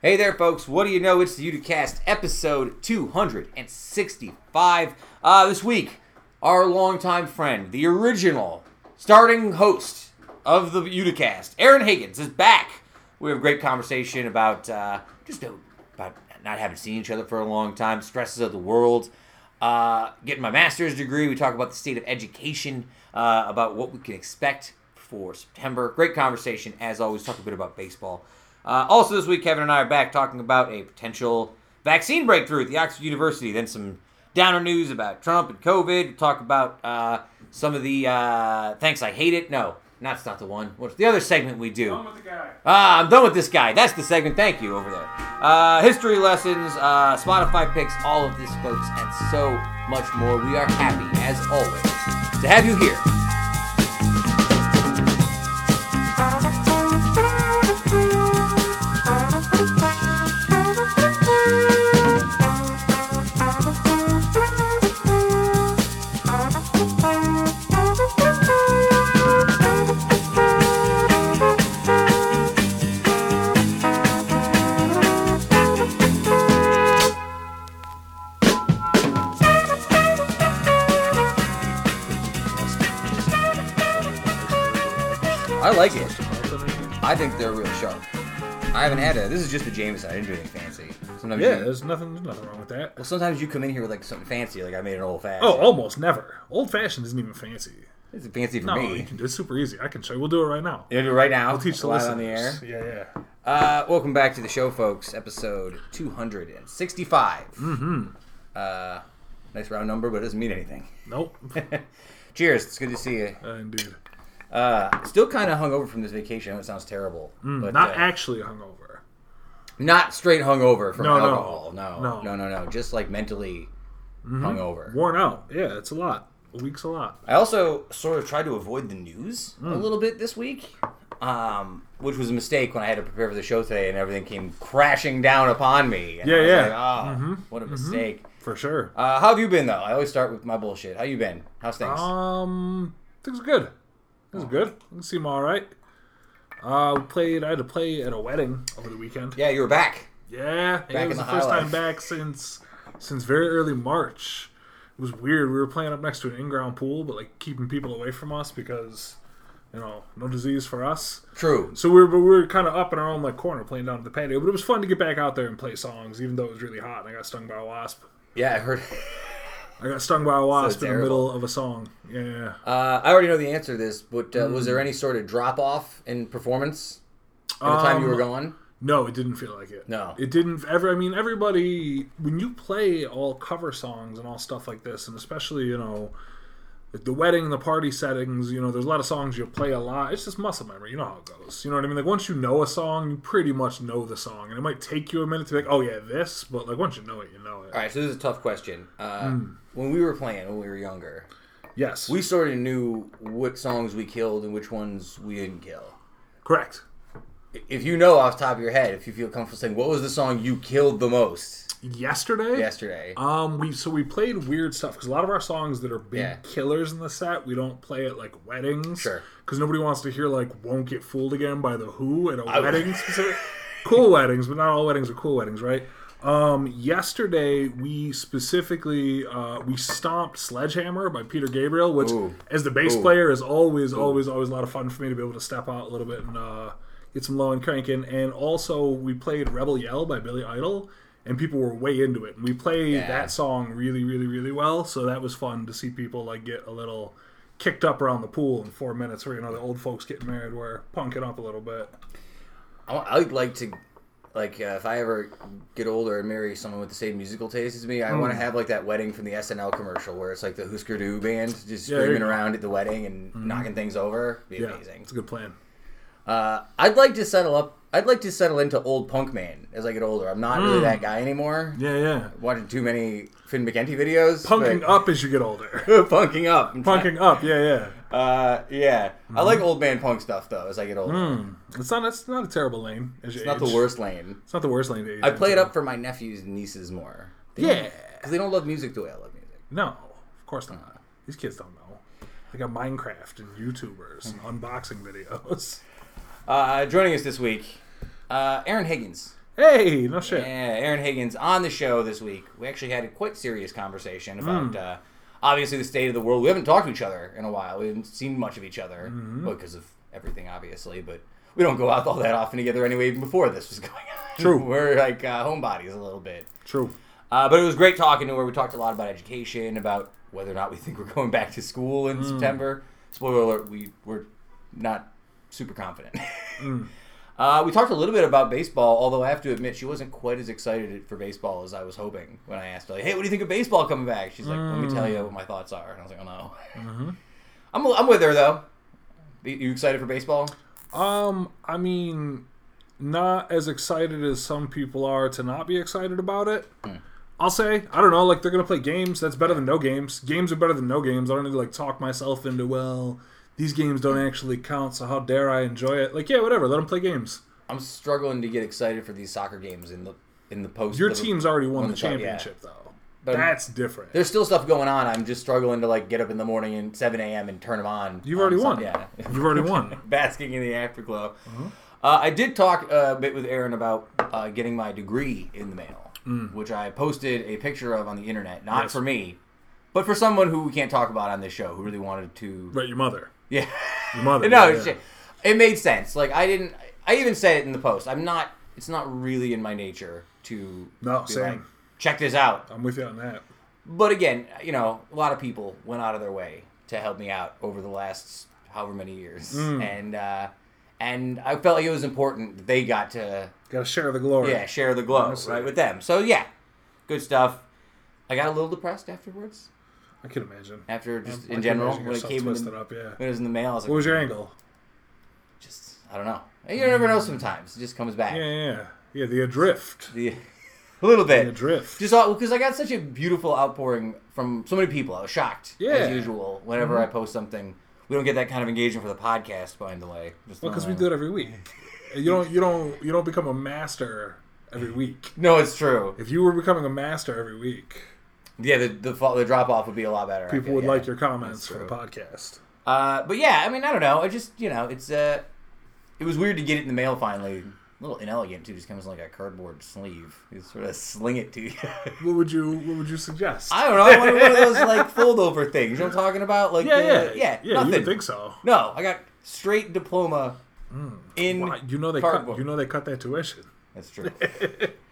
Hey there, folks. What do you know? It's the Uticast episode 265. Uh, this week, our longtime friend, the original starting host of the Uticast, Erin Higgins, is back. We have a great conversation about uh, just about not having seen each other for a long time, stresses of the world, uh, getting my master's degree. We talk about the state of education, uh, about what we can expect for September. Great conversation, as always. Talk a bit about baseball. Uh, also, this week, Kevin and I are back talking about a potential vaccine breakthrough at the Oxford University. Then some downer news about Trump and COVID. We'll talk about uh, some of the uh, thanks I hate it. No, that's not the one. What's the other segment we do? I'm done with the guy. Ah, I'm done with this guy. That's the segment. Thank you over there. Uh, history lessons, uh, Spotify picks, all of this, folks, and so much more. We are happy, as always, to have you here. I haven't had a. This is just a Jameson. I didn't do anything fancy. Sometimes Yeah, you, there's nothing, there's nothing wrong with that. well, sometimes you come in here with like something fancy, like I made an old fashioned. Oh, almost never. Old fashioned isn't even fancy. it's fancy for No, me. you can do it's super easy. I can show you. We'll do it right now. You do it right now. I'll teach the live listeners. on the air. Yeah, yeah. Uh, welcome back to the show, folks. Episode 265. Mm-hmm. Uh, nice round number, but it doesn't mean anything. Nope. Cheers. It's good to see you. Uh, indeed. Uh, still kind of hungover from this vacation. I know it sounds terrible, but Mm, Not uh, actually hungover. not straight hungover from No, no. alcohol. No, no, No. no, no, Just like mentally hungover. Worn out. Yeah, it's a lot. A week's a lot. I also sort of tried to avoid the news a Mm. little bit this week, um, which was a mistake when I had to prepare for the show today and everything came crashing down upon me. And Yeah, I was yeah. Like, oh, Mm-hmm. what a mistake. For sure. Uh, how have you been though? I always start with my bullshit. How you been? How's things? Um, things are good. Things are good. Things seem all right. Uh, we played. I had to play at a wedding over the weekend. yeah, you were back. Yeah, Back it was the the, first time back since since very early March. It was weird. We were playing up next to an in-ground pool, but like keeping people away from us because you know no disease for us. True. So we were we were kind of up in our own like corner playing down at the patio. But it was fun to get back out there and play songs, even though it was really hot and I got stung by a wasp. Yeah, I heard. I got stung by a wasp in the middle of a song. Yeah. Uh, I already know the answer to this, but uh, Mm. was there any sort of drop off in performance at the time you were Um, gone? No, it didn't feel like it. No. It didn't ever I mean everybody when you play all cover songs and all stuff like this and especially, you know, the wedding, the party settings, you know, there's a lot of songs you'll play a lot. It's just muscle memory. You know how it goes. You know what I mean? Like once you know a song, you pretty much know the song. And it might take you a minute to be like, oh yeah, this, but like once you know it, you know it. All right, so this is a tough question. Uh, Hmm. When we were playing, when we were younger, Yes. we sort of knew what songs we killed and which ones we didn't kill. correct. If you know off the top of your head, if you feel comfortable saying, what was the song you killed the most Yesterday? yesterday? Um, we so we played weird stuff because a lot of our songs that are big Yeah. killers in the set, we don't play at like weddings. Sure. Because nobody wants to hear like "Won't Get Fooled Again" by the Who at a I- wedding. Specific. cool weddings, but not all weddings are cool weddings, right? Um, yesterday we specifically uh, we stomped "Sledgehammer" by Peter Gabriel, which Ooh. as the bass Ooh. player is always, always, always a lot of fun for me to be able to step out a little bit and uh, get some low and cranking. And also we played "Rebel Yell" by Billy Idol, and people were way into it. And we played Yeah. that song really, really, really well. So that was fun to see people like get a little kicked up around the pool in four minutes, where you know the old folks getting married were punking up a little bit. I'd like to, like, uh, if I ever get older and marry someone with the same musical taste as me, I Hmm. want to have like that wedding from the SNL commercial where it's like the Husker Du band just Yeah, screaming around at the wedding and knocking things over. Be Yeah, amazing. it's a good plan. Uh, I'd like to settle up. I'd like to settle into old punk man as I get older. I'm not Hmm. really that guy anymore. Yeah, yeah. Watching too many Finn McKenty videos. Punking but- up as you get older. punking up. I'm trying- punking up, yeah, yeah. Uh, yeah. I Hmm. like old man punk stuff though. As I get older, It's not. It's not a terrible lane. It's not age. the worst lane. It's not the worst lane. I play it up for my nephews and nieces more. Yeah. because they don't love music the way I love music. No, of course not. These kids don't know. They got Minecraft and YouTubers and unboxing videos. Uh, joining us this week, uh, Erin Higgins. Hey, no shit. Yeah, Erin Higgins on the show this week. We actually had a quite serious conversation about uh, obviously the state of the world. We haven't talked to each other in a while. We haven't seen much of each other well, because of everything, obviously. But we don't go out all that often together anyway. Even before this was going on, True. We're like uh, homebodies a little bit. True. Uh, but it was great talking to her. We talked a lot about education, about whether or not we think we're going back to school in September. Spoiler alert: we were not super confident. uh, we talked a little bit about baseball, although I have to admit she wasn't quite as excited for baseball as I was hoping when I asked her, like, "Hey, what do you think of baseball coming back?" She's like, "Let me tell you what my thoughts are." And I was like, "Oh no." I'm I'm with her though. You- You excited for baseball? Um, I mean, not as excited as some people are to not be excited about it. I'll say, I don't know, like they're gonna play games. That's better than no games. Games are better than no games. I don't need to like talk myself into well, these games don't actually count, so how dare I enjoy it? Like, yeah, whatever. Let them play games. I'm struggling to get excited for these soccer games in the in the post. Your team's already won won the the cup, yeah. championship, though. But- That's different. There's still stuff going on. I'm just struggling to like get up in the morning and 7 a.m. and turn them on. You've already won. Yeah, You've already won. basking in the afterglow. Uh-huh. Uh, I did talk a bit with Erin about uh, getting my degree in the mail, which I posted a picture of on the internet. Not Mm. Yes. for me, but for someone who we can't talk about on this show, who really wanted to. Right, your mother. Yeah. Your mother. no, yeah, it made sense. Like I didn't. I even said it in the post. I'm not. It's not really in my nature to. No, same. like, Check this out. I'm with you on that. But again, you know, a lot of people went out of their way to help me out over the last however many years, Mm. and uh, and I felt like it was important that they got to Got to share the glory. yeah share the glow Honestly. right with them. So yeah, good stuff. I got a little depressed afterwards. I can imagine. After just I in general, when it came in up, yeah. when it was in the mail, I was like, What was your angle? just I don't know. You never know. Sometimes it just comes back. Yeah, yeah, yeah. The adrift. The, a little bit The adrift. Just because I got such a beautiful outpouring from so many people. I was shocked, Yeah. Mm-hmm. as usual. Whenever I post something, we don't get that kind of engagement for the podcast, by the way. Just Well, because we do it every week. You don't, you don't, you don't become a master every week. No, it's true. If you were becoming a master every week, Yeah, the the, the drop off would be a lot better. People feel, would yeah. like your comments for the podcast. Uh, but yeah, I mean, I don't know. I just you know, it's uh, it was weird to get it in the mail finally. A little inelegant too. Just comes in like a cardboard sleeve. You sort of sling it to you. What would you, what would you suggest? I don't know. Of, one of those like fold over things. You know what I'm talking about? Like yeah, the- yeah, yeah, yeah. Nothing. You think so. No, I got straight diploma in. Why? You know they cut, cardboard. you know they cut that tuition. That's true.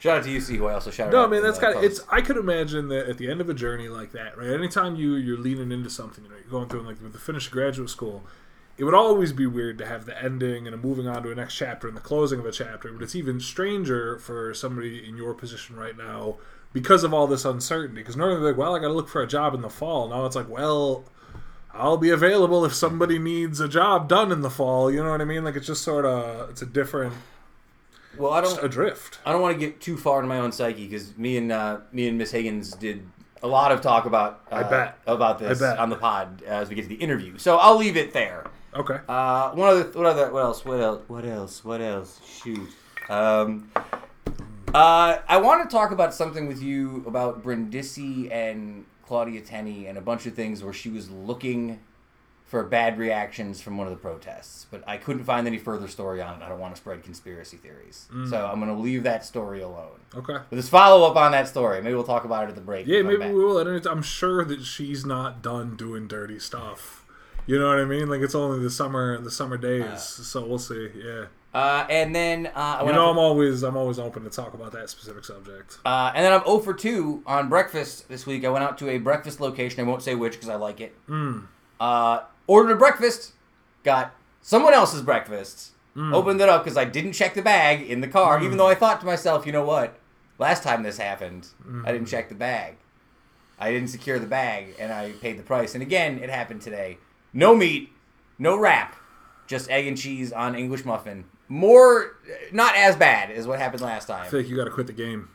shout out to UC, who I also shout No, out. No, man, that's kind of it's. I could imagine that at the end of a journey like that, right? Anytime you you're leaning into something, you know, you're going through like with the finish of graduate school, it would always be weird to have the ending and a moving on to a next chapter and the closing of a chapter. But it's even stranger for somebody in your position right now because of all this uncertainty. Because normally, they're like, well, I got to look for a job in the fall. Now it's like, well. I'll be available if somebody needs a job done in the fall. You know what I mean? Like it's just sort of it's a different Well, I don't. adrift. I don't want to get too far into my own psyche because me and uh, me and Miss Higgins did a lot of talk about. Uh, I bet. about this I bet. on the pod as we get to the interview. So I'll leave it there. Okay. Uh, one other, what other, what else? What else? What else? What else? Shoot. Um, uh, I want to talk about something with you about Brindisi and Claudia Tenney and a bunch of things where she was looking for bad reactions from one of the protests, but I couldn't find any further story on it. I don't want to spread conspiracy theories, so I'm going to leave that story alone. Okay. But there's follow up on that story. Maybe we'll talk about it at the break. Yeah, maybe we will. And I'm sure that she's not done doing dirty stuff. You know what I mean? Like it's only the summer, the summer days. so we'll see. Yeah. Uh, and then uh, You know, out I'm always, I'm always open to talk about that specific subject. Uh, and then I'm 0 for 2 on breakfast this week. I went out to a breakfast location. I won't say which because I like it. Mm. Uh, ordered a breakfast, got someone else's breakfast, Mm. opened it up because I didn't check the bag in the car, even though I thought to myself, you know what? Last time this happened, I didn't check the bag. I didn't secure the bag, and I paid the price. And again, it happened today. No meat, no wrap, just egg and cheese on English muffin. More, not as bad as what happened last time. I feel like you got to quit the game.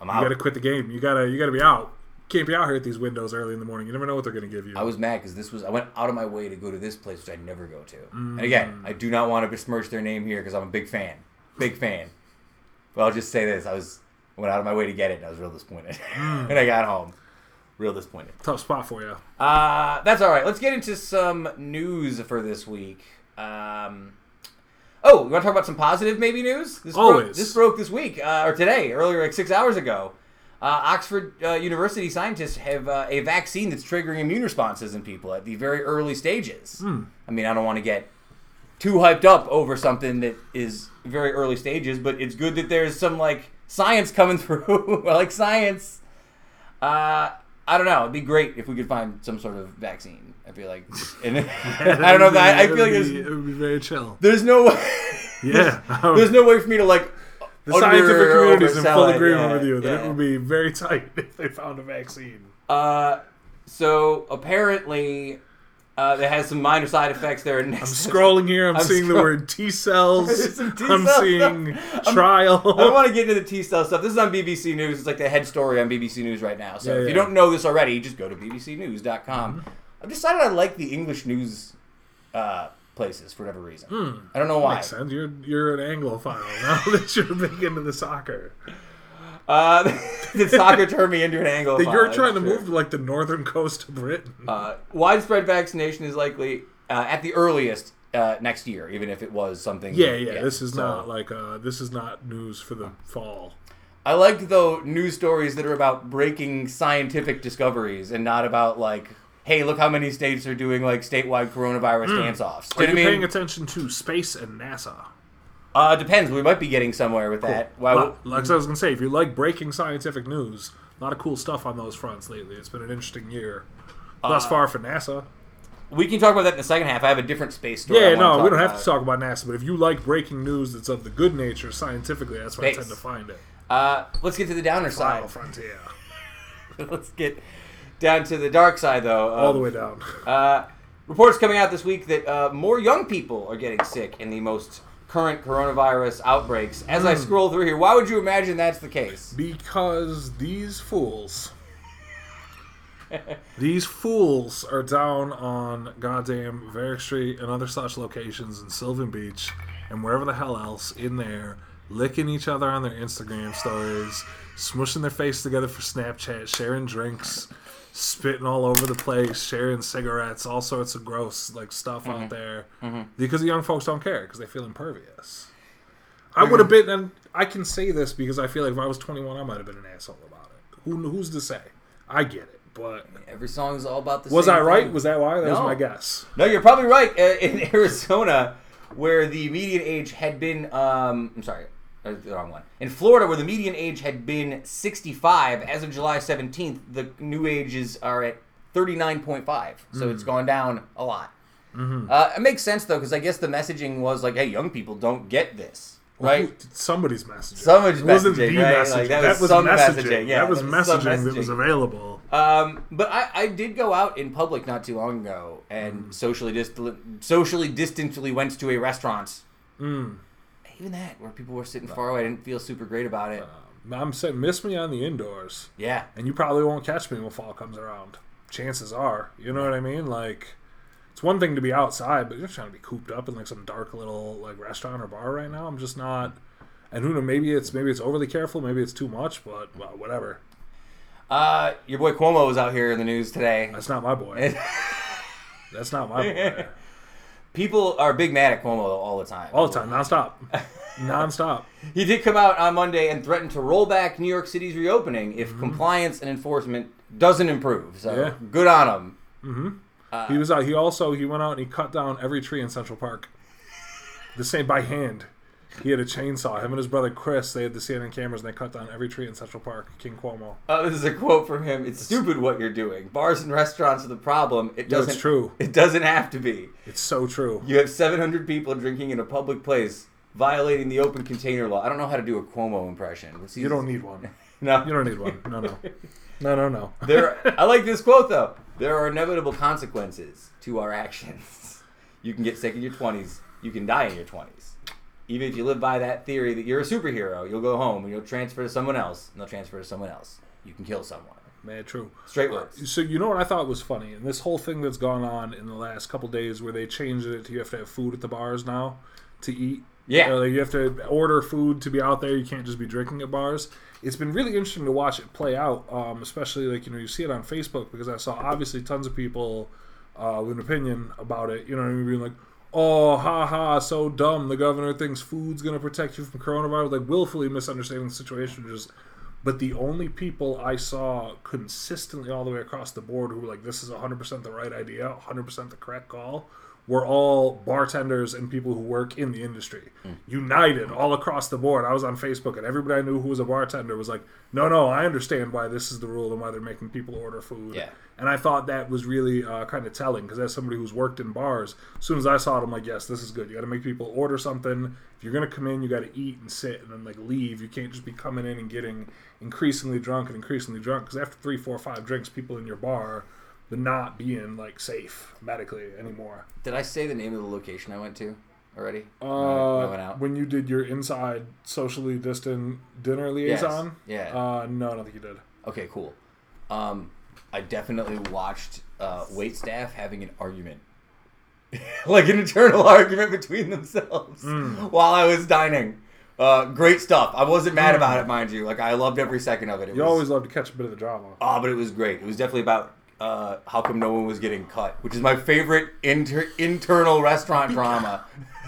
I'm You got to quit the game. You gotta, you gotta be out. Can't be out here at these windows early in the morning. You never know what they're gonna give you. I was mad because this was I went out of my way to go to this place which I never go to. And again, I do not want to besmirch their name here because I'm a big fan, big fan. But I'll just say this: I was I went out of my way to get it, and I was real disappointed. and I got home, real disappointed. Tough spot for you. Uh, that's all right. Let's get into some news for this week. Um, Oh, you want to talk about some positive maybe news? This Always. Broke, this broke this week uh, or today, earlier, like six hours ago. Uh, Oxford uh, University scientists have uh, a vaccine that's triggering immune responses in people at the very early stages. I mean, I don't want to get too hyped up over something that is very early stages, but it's good that there's some like science coming through. Like science. Uh, I don't know. It'd be great if we could find some sort of vaccine. I feel like, and I don't know. That I, I feel like be, it would be very chill. there's no way. Yeah, there's no way for me to like. The scientific community is in full agreement yeah, with you that yeah. it would be very tight if they found a vaccine. Uh, so apparently, uh, it has some minor side effects there. I'm scrolling here. I'm, I'm seeing the word T cells. There's some T I'm seeing I'm- trial. I don't want to get into the T cell stuff. This is on BBC News. It's like the head story on BBC News right now. So Yeah, if you don't know this already, just go to bbcnews.com. I've decided I like the English news uh, places for whatever reason. I don't know why. Makes sense. You're you're an Anglophile now that you're big into the soccer. Uh, the soccer turned me into an angle. That you're trying to move to like the northern coast of Britain. Uh, widespread vaccination is likely uh, at the earliest uh, next year, even if it was something. yeah, yeah. This is so- not like uh, this is not news for the fall. I liked though news stories that are about breaking scientific discoveries and not about like, hey, look how many states are doing like statewide coronavirus dance-offs. Hmm. Are you know I paying attention to space and NASA? Uh, depends. We might be getting somewhere with that. Why? Well, like I was gonna say, if you like breaking scientific news, a lot of cool stuff on those fronts lately. It's been an interesting year thus Uh, far for NASA. we can talk about that in the second half. I have a different space story. Yeah, no, we don't have about. to talk about NASA, but if you like breaking news that's of the good nature scientifically, that's where I tend to find it. Uh, let's get to the downer Final side. frontier, let's get down to the dark side, though. all Um, the way down. Uh, reports coming out this week that uh, more young people are getting sick in the most current coronavirus outbreaks. As Hmm. I scroll through here, why would you imagine that's the case? Because these fools, these fools are down on goddamn Varick Street and other such locations in Sylvan Beach and wherever the hell else in there, licking each other on their Instagram stories, smushing their face together for Snapchat, sharing drinks, spitting all over the place, sharing cigarettes, all sorts of gross like stuff out mm-hmm. there. Mm-hmm. Because the young folks don't care because they feel impervious. I mm-hmm. would have been, and I can say this because I feel like if I was 21, I might have been an asshole about it. Who, who's to say? I get it, but Every song is all about the was I right? thing. Was that why? That was my guess. No, you're probably right. In Arizona, where the median age had been, um, I'm sorry, uh, the wrong one. In Florida, where the median age had been 65, as of July 17th, the new ages are at 39.5. So Hmm. it's gone down a lot. Mm-hmm. Uh, it makes sense though, because I guess the messaging was like, "Hey, young people don't get this." Right? Who- Somebody's messaging. Somebody's It wasn't messaging, the right? messaging. Like, that that, was was some messaging. messaging, yeah, that was that was some messaging that was available. Um, but I, I did go out in public not too long ago and Mm. socially dist- socially distantly went to a restaurant. Mm. Even that, where people were sitting far away, I didn't feel super great about it. I'm saying, miss me on the indoors, Yeah, and you probably won't catch me when fall comes around. Chances are, you know what I mean? Like, it's one thing to be outside, but you're trying to be cooped up in like some dark little like restaurant or bar right now. I'm just not. And who knows? Maybe it's maybe it's overly careful. Maybe it's too much. But well, whatever. uh, your boy Cuomo was out here in the news today. That's not my boy. That's not my boy. People are big mad at Cuomo all the time. All the time, nonstop, nonstop. He did come out on Monday and threatened to roll back New York City's reopening if Mm-hmm. compliance and enforcement doesn't improve. So Yeah. good on him. he was out. He also he went out and he cut down every tree in Central Park. The same by hand. He had a chainsaw. Him and his brother Chris, they had the CNN cameras, and they cut down every tree in Central Park. King Cuomo. Uh, this is a quote from him. It's stupid what you're doing. Bars and restaurants are the problem. It doesn't. it's true. It doesn't have to be. It's so true. You have 700 people drinking in a public place, violating the open container law. I don't know how to do a Cuomo impression. You don't need one. No. You don't need one. No, no, no, no, no. There. I like this quote though. There are inevitable consequences to our actions. You can get sick in your 20s. You can die in your 20s. Even if you live by that theory that you're a superhero, you'll go home and you'll transfer to someone else, and they'll transfer to someone else. You can kill someone. Man, true. Straight words. So you know what I thought was funny, and this whole thing that's gone on in the last couple days, where they changed it to you have to have food at the bars now to eat. Yeah. Uh, like you have to order food to be out there. You can't just be drinking at bars. It's been really interesting to watch it play out, um, especially like you know you see it on Facebook because I saw obviously tons of people uh, with an opinion about it. You know, what I mean? being like, oh, ha ha, so dumb. The governor thinks food's going to protect you from coronavirus. Like, willfully misunderstanding the situation. Just, but the only people I saw consistently all the way across the board who were like, this is 100% the right idea, 100% the correct call, were all bartenders and people who work in the industry. United all across the board. I was on Facebook and everybody I knew who was a bartender was like, no, no, I understand why this is the rule and why they're making people order food. Yeah. And I thought that was really uh, kind of telling because as somebody who's worked in bars, as soon as I saw it, I'm like, yes, this is good. You got to make people order something. If you're gonna come in, you got to eat and sit and then like leave. You can't just be coming in and getting increasingly drunk and increasingly drunk because after three, four, five drinks, people in your bar, they're not being like safe medically anymore. Did I say the name of the location I went to already? Uh, I went out. when you did your inside socially distant dinner liaison, Yeah. Uh, no, I don't think you did. Okay, cool. Um, I definitely watched uh, wait staff having an argument, like an internal argument between themselves Mm. while I was dining. Uh, great stuff. I wasn't mad about it, mind you. Like I loved every second of it. it. You was, always love to catch a bit of the drama. Oh, but it was great. It was definitely about uh, how come no one was getting cut, which is my favorite inter- internal restaurant drama.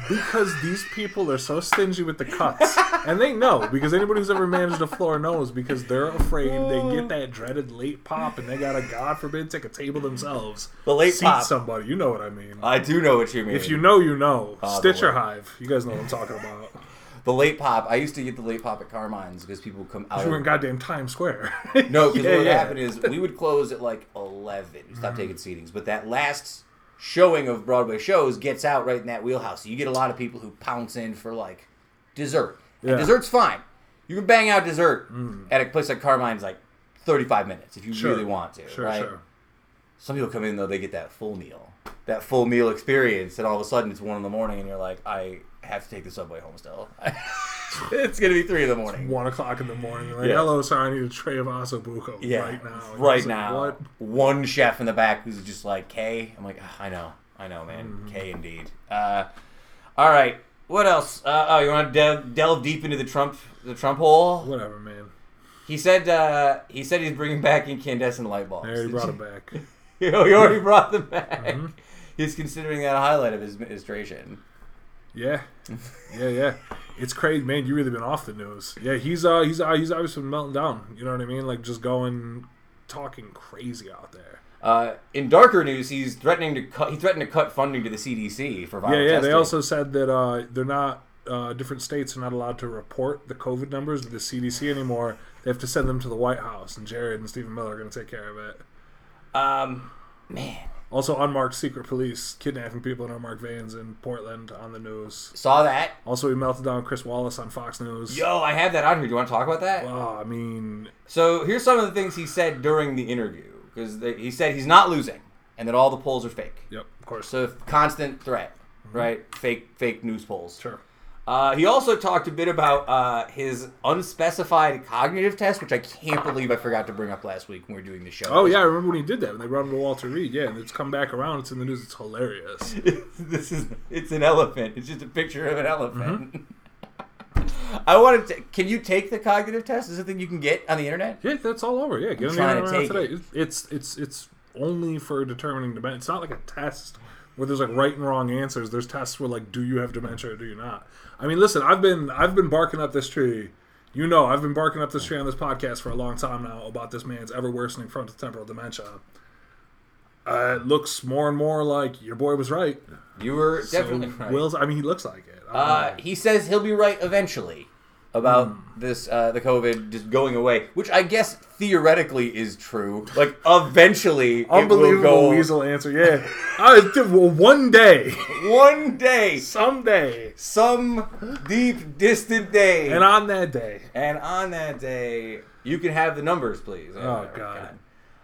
Because these people are so stingy with the cuts. and they know, because anybody who's ever managed a floor knows, because they're afraid they get that dreaded late pop and they gotta, God forbid, take a table themselves. The late Seat pop. somebody. You know what I mean. I do know what you mean. if you know, you know. The Stitcher Hive. You guys know what I'm talking about. The late pop, I used to get the late pop at Carmine's because people come out. You were in goddamn Times Square. No, because Yeah, what would yeah. happen is we would close at like eleven. We stopped mm-hmm. taking seatings, but that last showing of Broadway shows gets out right in that wheelhouse. So you get a lot of people who pounce in for like dessert. And dessert's fine. You can bang out dessert mm. at a place like Carmine's like thirty-five minutes if you Sure. really want to. Sure, right? sure. Some people come in though, they get that full meal, that full meal experience, and all of a sudden it's one in the morning, and you're like, I have to take the subway home still. it's gonna be three in the morning. One o'clock in the morning. You're like, Yeah. hello, sir, I need a tray of osso buco Yeah, right now. And right like, now. What? One chef in the back who's just like K. I'm like, I know, I know, man. Mm-hmm. K indeed. Uh, all right, what else? Uh, oh, you want to delve, delve deep into the Trump the Trump hole? Whatever, man. He said uh, he said he's bringing back incandescent light bulbs. I already brought it back. he already brought them back. Mm-hmm. He's considering that a highlight of his administration. Yeah, yeah, yeah. It's crazy, man. You really been off the news. Yeah, he's uh, he's uh, he's obviously been melting down. You know what I mean? Like just going, talking crazy out there. Uh, in darker news, he's threatening to cut. He threatened to cut funding to the CDC for viral Yeah, yeah. testing. They also said that uh, they're not. Uh, different states are not allowed to report the COVID numbers to the CDC anymore. They have to send them to the White House, and Jared and Stephen Miller are going to take care of it. um, man, Also, unmarked secret police kidnapping people in unmarked vans in Portland on the news. saw that. Also, we melted down Chris Wallace on Fox News. Yo, I have that on here. Do you want to talk about that? Oh, I mean, So here's some of the things he said during the interview because he said he's not losing and that all the polls are fake. yep, of course. So constant threat, mm-hmm. right? Fake, fake news polls. Sure. Uh, he also talked a bit about uh, his unspecified cognitive test, which I can't believe I forgot to bring up last week when we were doing the show. Oh yeah, I remember when he did that when they brought him to Walter Reed. Yeah, and it's come back around. It's in the news. It's hilarious. this is it's an elephant. It's just a picture of an elephant. Mm-hmm. I wanted to. Can you take the cognitive test? Is it thing you can get on the internet? Yeah, that's all over. Yeah, get on the internet today. It's it's it's only for determining dementia. It's not like a test where there's like right and wrong answers. There's tests where like, do you have dementia or do you not? I mean, listen, I've been I've been barking up this tree. You know, I've been barking up this tree on this podcast for a long time now about this man's ever worsening frontal temporal dementia. Uh, it looks more and more like your boy was right. You were So definitely right. Will's. I mean, he looks like it. Uh, he says he'll be right eventually about Hmm. this uh, the COVID just going away, which I guess theoretically is true. Like eventually, Unbelievable weasel answer. Yeah. I, well, one day, one day, someday, some deep distant day, and on that day, And on that day, you can have the numbers, please. Oh, God.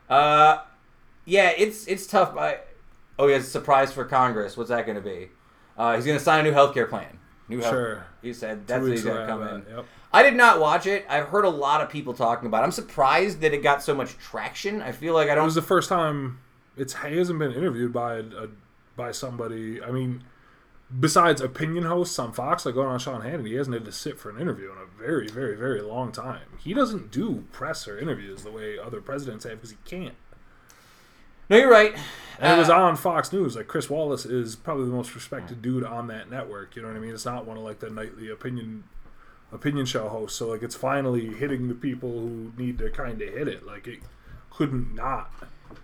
Uh, yeah, it's it's tough. I, oh, he has a surprise for Congress. What's that going to be? Uh, he's going to sign a new health care plan. New health. Sure. He said that's what he's going to come in. Yep. I did not watch it. I've heard a lot of people talking about. it. I'm surprised that it got so much traction. I feel like I don't. It was the first time it's he hasn't been interviewed by a, a by somebody. I mean, besides opinion hosts on Fox, like going on Sean Hannity, he hasn't had to sit for an interview in a very, very, very long time. He doesn't do press or interviews the way other presidents have because he can't. No, you're right. And it was Uh, on Fox News. Like Chris Wallace is probably the most respected dude on that network. You know what I mean? It's not one of like the nightly opinion opinion show hosts. So like it's finally hitting the people who need to kind of hit it. Like it couldn't not.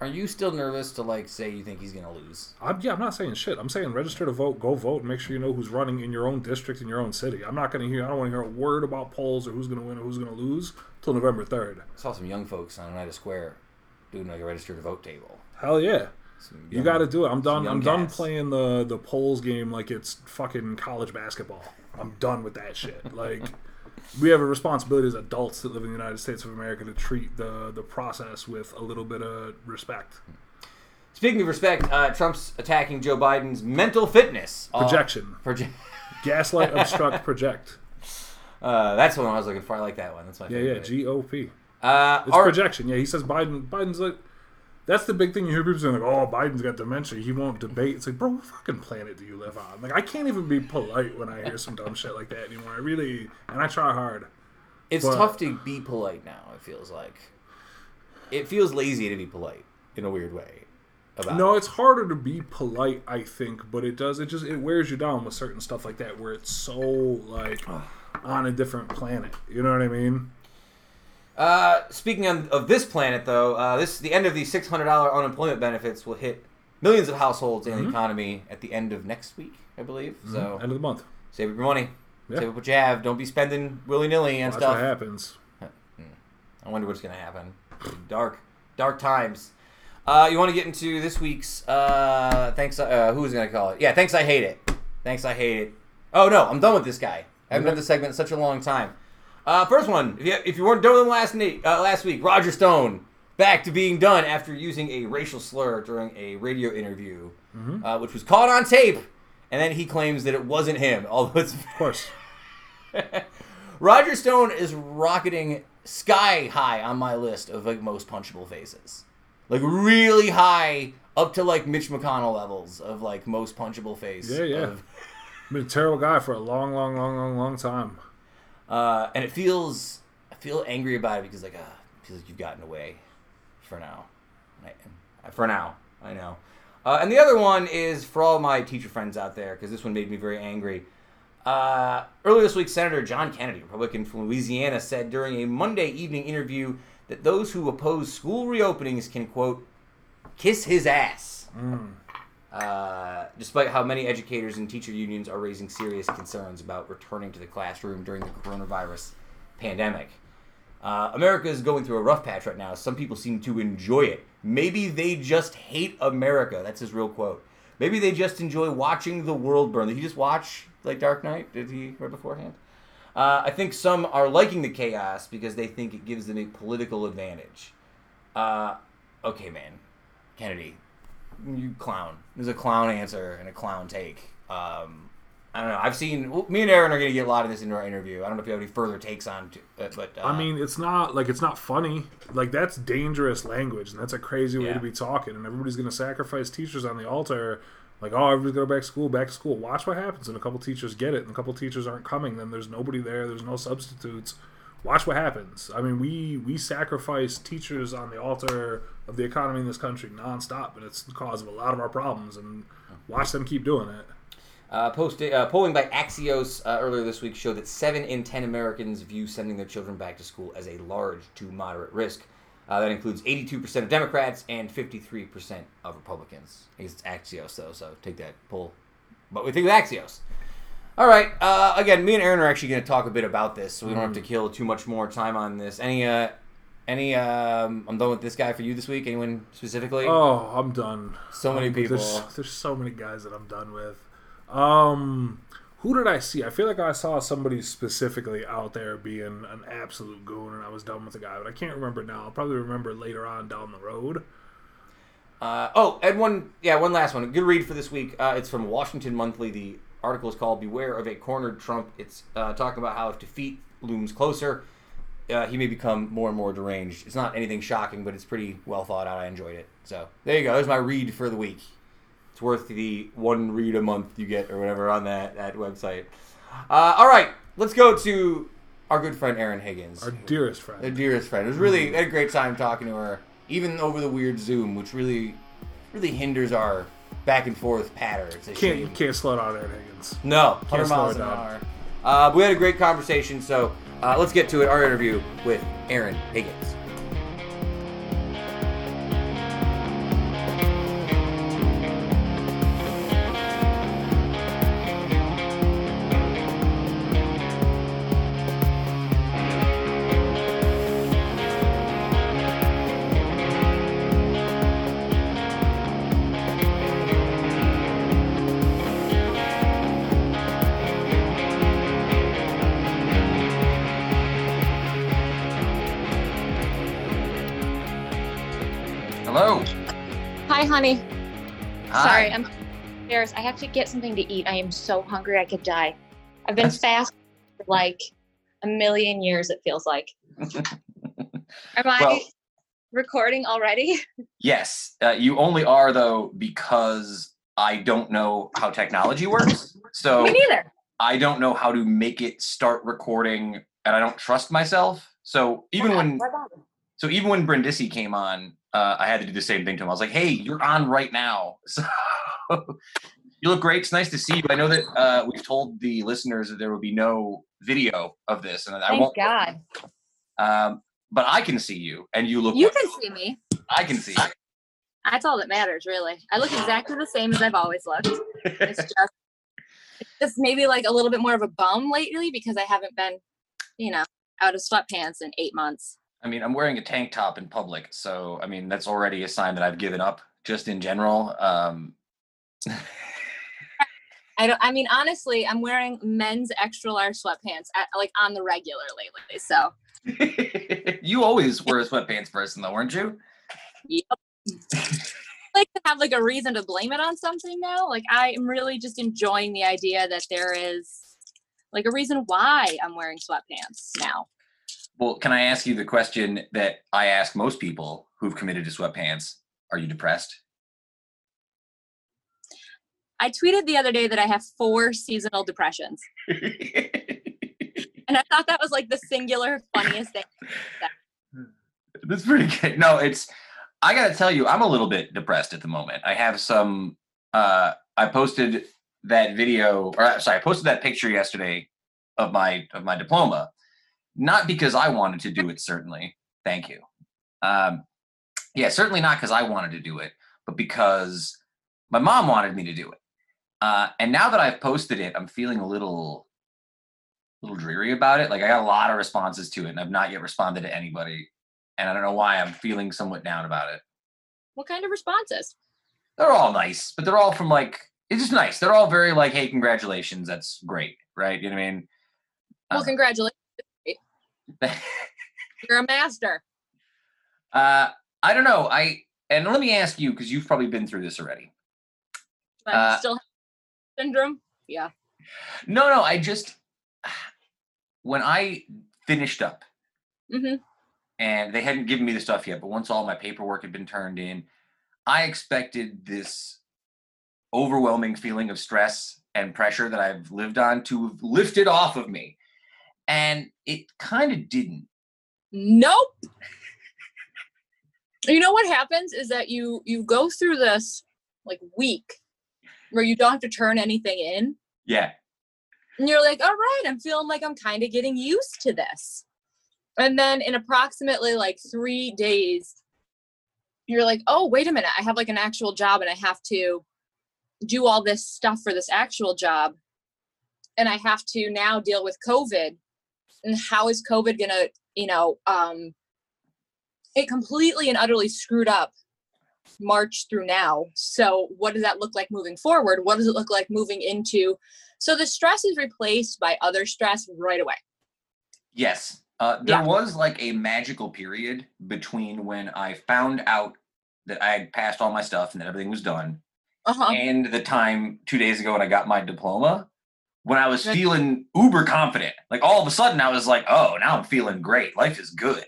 Are you still nervous to like say you think he's gonna lose? I'm, yeah, I'm not saying shit. I'm saying register to vote, go vote, and make sure you know who's running in your own district in your own city. I'm not going to hear. I don't want to hear a word about polls or who's going to win or who's going to lose till November third. I saw some young folks on Oneida Square doing like a register to vote table. Hell yeah. You got to do it. I'm done. I'm done cats. playing the the polls game like it's fucking college basketball. I'm done with that shit. Like we have a responsibility as adults that live in the United States of America to treat the the process with a little bit of respect. Speaking of respect, uh, Trump's attacking Joe Biden's mental fitness. Uh, Projection, proje- gaslight, obstruct, project. uh, that's the one I was looking for. I like that one. That's my Yeah, yeah. favorite. GOP. uh, It's our- projection. Yeah, he says Biden. Biden's like. That's the big thing you hear people saying, like, "Oh, Biden's got dementia. He won't debate." It's like, bro, what fucking planet do you live on? Like, I can't even be polite when I hear some dumb shit like that anymore. I really, and I try hard. It's But- tough to be polite now. It feels like it feels lazy to be polite in a weird way. About No, it's harder to be polite, I think, but it does. It just it wears you down with certain stuff like that, where it's so like on a different planet. You know what I mean? Uh, speaking of, of this planet, though, uh, this the end of the six hundred dollar unemployment benefits will hit millions of households Mm-hmm. in the economy at the end of next week, I believe. So End of the month. save up your money, Yeah. save up what you have. Don't be spending willy nilly and Watch stuff. what happens. I wonder what's gonna happen. Dark, dark times. Uh, you want to get into this week's uh, thanks? Uh, who's gonna call it? Yeah, thanks. I hate it. Thanks. I hate it. Oh no, I'm done with this guy. I haven't done this segment in such a long time. Uh, first one. If you, if you weren't done with him last night, uh, last week, Roger Stone back to being done after using a racial slur during a radio interview, uh, which was caught on tape, and then he claims that it wasn't him, although it's Of course. Roger Stone is rocketing sky high on my list of like most punchable faces. Like really high up to like Mitch McConnell levels of like most punchable face. Yeah, yeah. of- Been a terrible guy for a long, long, long, long, long time. Uh, and it feels I feel angry about it because like uh, it feels like you've gotten away for now. For now, I know. Uh, and the other one is for all my teacher friends out there because this one made me very angry. Uh, earlier this week, Senator John Kennedy, Republican from Louisiana, said during a Monday evening interview that those who oppose school reopenings can, quote, kiss his ass. Uh, despite how many educators and teacher unions are raising serious concerns about returning to the classroom during the coronavirus pandemic. Uh, America is going through a rough patch right now. Some people seem to enjoy it. Maybe they just hate America. That's his real quote. Maybe they just enjoy watching the world burn. Did he just watch like Dark Knight? Did he right beforehand? Uh, I think some are liking the chaos because they think it gives them a political advantage. Uh, okay, man, Kennedy, you clown. There's a clown answer and a clown take. Um, I don't know. I've seen well, me and Erin are going to get a lot of this into our interview. I don't know if you have any further takes on, to, uh, but uh, I mean, it's not like it's not funny. Like that's dangerous language, and that's a crazy way Yeah. to be talking. And everybody's going to sacrifice teachers on the altar. Like, oh, everybody's going to go back to school, back to school. Watch what happens. And a couple teachers get it, and a couple teachers aren't coming. Then there's nobody there. There's no substitutes. Watch what happens. I mean, we we sacrifice teachers on the altar of the economy in this country nonstop, and it's the cause of a lot of our problems. And watch them keep doing it. Uh, post, uh, polling by Axios uh, earlier this week showed that 7 in 10 Americans view sending their children back to school as a large to moderate risk. Uh, that includes 82% of Democrats and 53% of Republicans. I guess it's Axios, though, so take that poll. But we think with Axios. All right. Uh, again, me and Erin are actually going to talk a bit about this, so we don't have to kill too much more time on this. Any, uh, any, um, I'm done with this guy for you this week. Anyone specifically? Oh, I'm done. so many Um, people. There's, there's so many guys that I'm done with. Um, who did I see? I feel like I saw somebody specifically out there being an absolute goon, and I was done with the guy, but I can't remember now. I'll probably remember later on down the road. Uh, oh, and one, yeah, one last one. Good read for this week. Uh, it's from Washington Monthly. The article is called "Beware of a Cornered Trump." It's uh, talking about how if defeat looms closer, uh, he may become more and more deranged. It's not anything shocking, but it's pretty well thought out. I enjoyed it. So there you go. There's my read for the week. It's worth the one read a month you get or whatever on that that website. Uh, all right, let's go to our good friend Erin Higgins Our dearest friend, the dearest friend. It was really I had a great time talking to her, even over the weird Zoom, which really really hinders our back and forth patter. It's a Can't you can't slow down Erin Higgins. No, 100 slow miles an down. hour. Uh, but we had a great conversation, so uh, let's get to it. Our interview with Erin Higgins. Upstairs. I have to get something to eat. I am so hungry I could die. I've been fast for like a million years, it feels like. Am I Well- recording already? Yes, uh, you only are though because I don't know how technology works. So Me neither. I don't know how to make it start recording, and I don't trust myself. So even when so even when Brindisi came on, uh, I had to do the same thing to him. I was like, "Hey, you're on right now." So you look great. It's nice to see you. I know that uh, we've told the listeners that there will be no video of this, and I Thank won't. God. Um, but I can see you, and you look. You like- can see me. I can see. You. That's all that matters, really. I look exactly the same as I've always looked. It's just, it's just maybe like a little bit more of a bum lately because I haven't been, you know, out of sweatpants in eight months. I mean, I'm wearing a tank top in public, so I mean that's already a sign that I've given up just in general. Um, I don't. I mean, honestly, I'm wearing men's extra large sweatpants at, like on the regular lately. So you always were a sweatpants person, though, weren't you? I like to have like a reason to blame it on something now. Like I am really just enjoying the idea that there is like a reason why I'm wearing sweatpants now. Well, can I ask you the question that I ask most people who've committed to sweatpants? Are you depressed? I tweeted the other day that I have four seasonal depressions, and I thought that was like the singular funniest thing. That's pretty good. No, it's. I gotta tell you, I'm a little bit depressed at the moment. I have some. Uh, I posted that video, or uh, sorry, I posted that picture yesterday of my of my diploma, not because I wanted to do it. Certainly, thank you. Um, yeah, certainly not because I wanted to do it, but because my mom wanted me to do it. Uh, and now that I've posted it, I'm feeling a little, little dreary about it. Like I got a lot of responses to it, and I've not yet responded to anybody and I don't know why I'm feeling somewhat down about it. What kind of responses? They're all nice, but they're all from like it's just nice. They're all very like, "Hey, congratulations, that's great," right? You know what I mean? Well, Uh, congratulations, you're a master. uh, I don't know. I and let me ask you because you've probably been through this already. Uh, still syndrome. Yeah. No, no. I just when I finished up hmm and they hadn't given me the stuff yet, but once all my paperwork had been turned in, I expected this overwhelming feeling of stress and pressure that I've lived on to have lifted off of me. And it kind of didn't. Nope. you know what happens is that you you go through this like week where you don't have to turn anything in? Yeah. and you're like all right i'm feeling like i'm kind of getting used to this. And then in approximately like three days you're like oh wait a minute i have like an actual job and i have to do all this stuff for this actual job. And i have to now deal with covid. And how is covid gonna you know um it completely and utterly screwed up march through now so what does that look like moving forward what does it look like moving into so the stress is replaced by other stress right away Yes. Uh, there Yeah. was like a magical period between when I found out that I had passed all my stuff and that everything was done uh-huh and the time two days ago when I got my diploma, when I was feeling uber confident. Like all of a sudden, I was like, "Oh, now I'm feeling great. Life is good."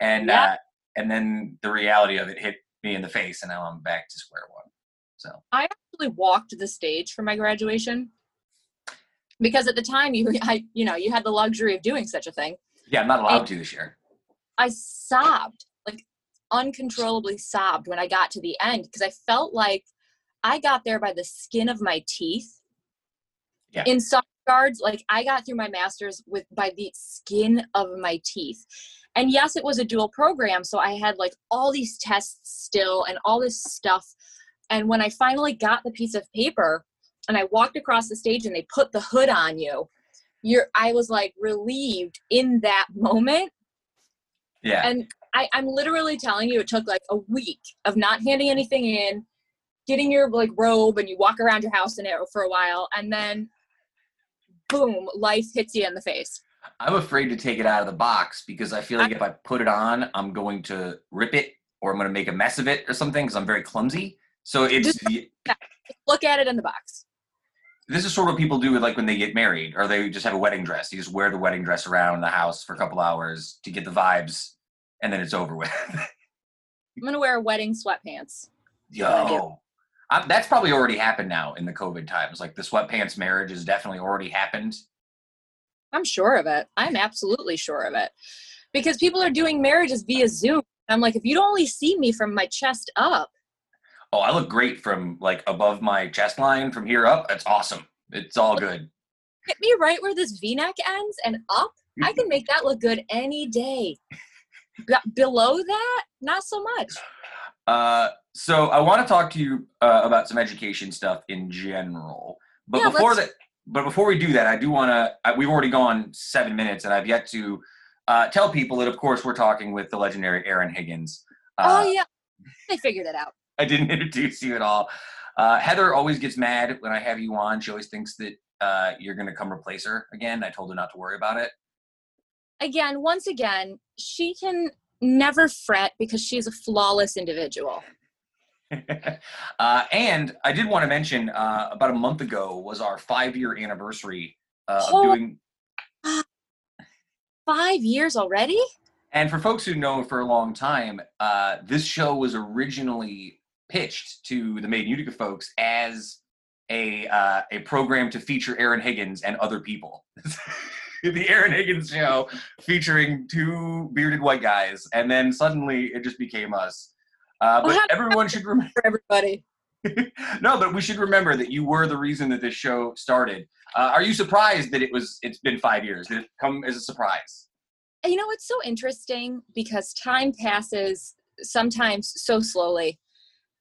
And Yeah. uh, and then the reality of it hit me in the face, and now I'm back to square one. So I actually walked the stage for my graduation because at the time you I, you know you had the luxury of doing such a thing yeah, I'm not allowed to this year. i sobbed like uncontrollably sobbed when I got to the end because I felt like I got there by the skin of my teeth. Yeah. In some regards, like I got through my master's with by the skin of my teeth. And yes, it was a dual program, so I had like all these tests still and all this stuff. And when I finally got the piece of paper and I walked across the stage and they put the hood on you, you're I was like relieved in that moment Yeah. and I, I'm literally telling you, it took like a week of not handing anything in, getting your like robe, and you walk around your house in it for a while, and then boom, life hits you in the face. I'm afraid to take it out of the box because I feel like if I put it on, I'm going to rip it or I'm going to make a mess of it or something because I'm very clumsy. So it's Look at it in the box. this is sort of what people do with like when they get married or they just have a wedding dress. You just wear the wedding dress around the house for a couple hours to get the vibes, and then it's over with. I'm gonna wear wedding sweatpants. Yo, I, that's probably already happened now in the COVID times. Like the sweatpants marriage has definitely already happened. I'm sure of it. I'm absolutely sure of it. Because people are doing marriages via Zoom. I'm like, if you'd only see me from my chest up, Oh, I look great from like above my chest line from here up. That's awesome. It's all good. hit me right where this V-neck ends and up. I can make that look good any day. Be- below that, not so much. Uh, so I want to talk to you uh, about some education stuff in general. But Yeah, before that, but before we do that, I do want to. We've already gone seven minutes, and I've yet to uh, tell people that, of course, we're talking with the legendary Erin Higgins. Uh, oh yeah, I figured it out. I didn't introduce you at all. Uh, Heather always gets mad when I have you on. She always thinks that uh, you're going to come replace her again. I told her not to worry about it. Again, once again, she can never fret because she's a flawless individual. uh, and I did want to mention uh, about a month ago was our five year anniversary uh, of Oh. doing. Five years already? And for folks who know for a long time, uh, this show was originally pitched to the Made in Utica folks as a uh, a program to feature Erin Higgins and other people. the Erin Higgins show featuring two bearded white guys, and then suddenly it just became us. Uh, but how- everyone should remember. Everybody. no, but we should remember that you were the reason that this show started. Uh, are you surprised that it was? It's been five years. Did it come as a surprise? You know, it's so interesting because time passes sometimes so slowly.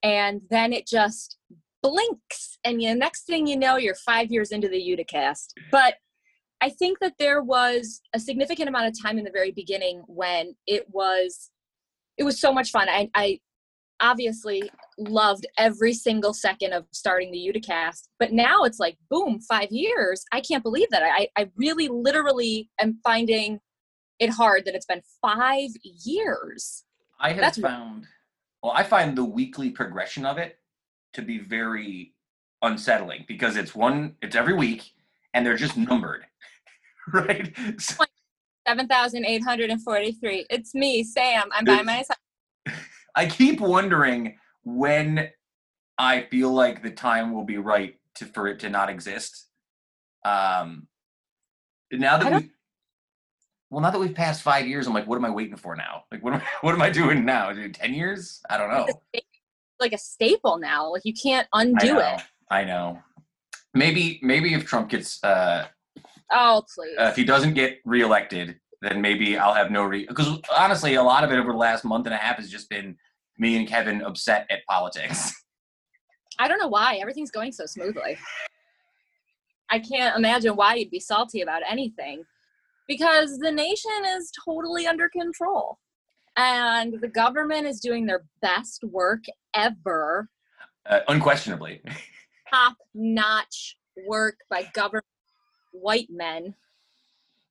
And then it just blinks. And the next thing you know, you're five years into the Uticast. But I think that there was a significant amount of time in the very beginning when it was it was so much fun. I, I obviously loved every single second of starting the Uticast. But now it's like, boom, five years. I can't believe that. I, I really literally am finding it hard that it's been five years. I have That's- found. Well, I find the weekly progression of it to be very unsettling because it's one. It's every week, and they're just numbered, right? So 7,843. It's me, Sam. I'm by myself. I keep wondering when I feel like the time will be right to for it to not exist. Um, now that we, well, now that we've passed five years, I'm like, what am I waiting for now? Like, what am I, what am I doing now? Dude, Ten years? I don't know. Like a staple now. Like you can't I undo know. it. I know. Maybe maybe if Trump gets uh, Oh, please. uh if he doesn't get reelected, then maybe I'll have no re because honestly, a lot of it over the last month and a half has just been me and Kevin upset at politics. I don't know why. Everything's going so smoothly. I can't imagine why you'd be salty about anything because the nation is totally under control. And the government is doing their best work ever. Uh, unquestionably. Top notch work by government white men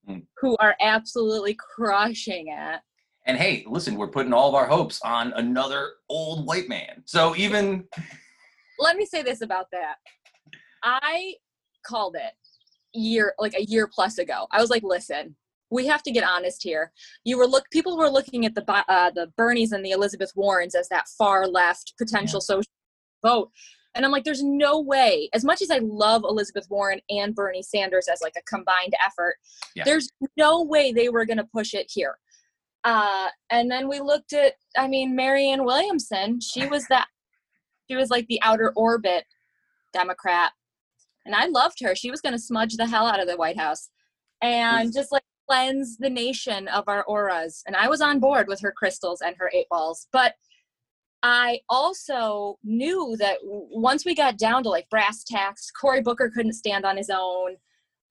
Mm. who are absolutely crushing it. And hey, listen, we're putting all of our hopes on another old white man. So even let me say this about that. I called it year like a year plus ago. I was like, listen, we have to get honest here. You were look people were looking at the uh, the Bernies and the Elizabeth Warrens as that far left potential social vote. And I'm like, there's no way. As much as I love Elizabeth Warren and Bernie Sanders as like a combined effort, Yeah. there's no way they were going to push it here. Uh, and then we looked at, I mean, Marianne Williamson. She was that. She was like the outer orbit Democrat, and I loved her. She was going to smudge the hell out of the White House, and just like cleanse the nation of our auras. And I was on board with her crystals and her eight balls, but I also knew that once we got down to like brass tacks, Cory Booker couldn't stand on his own.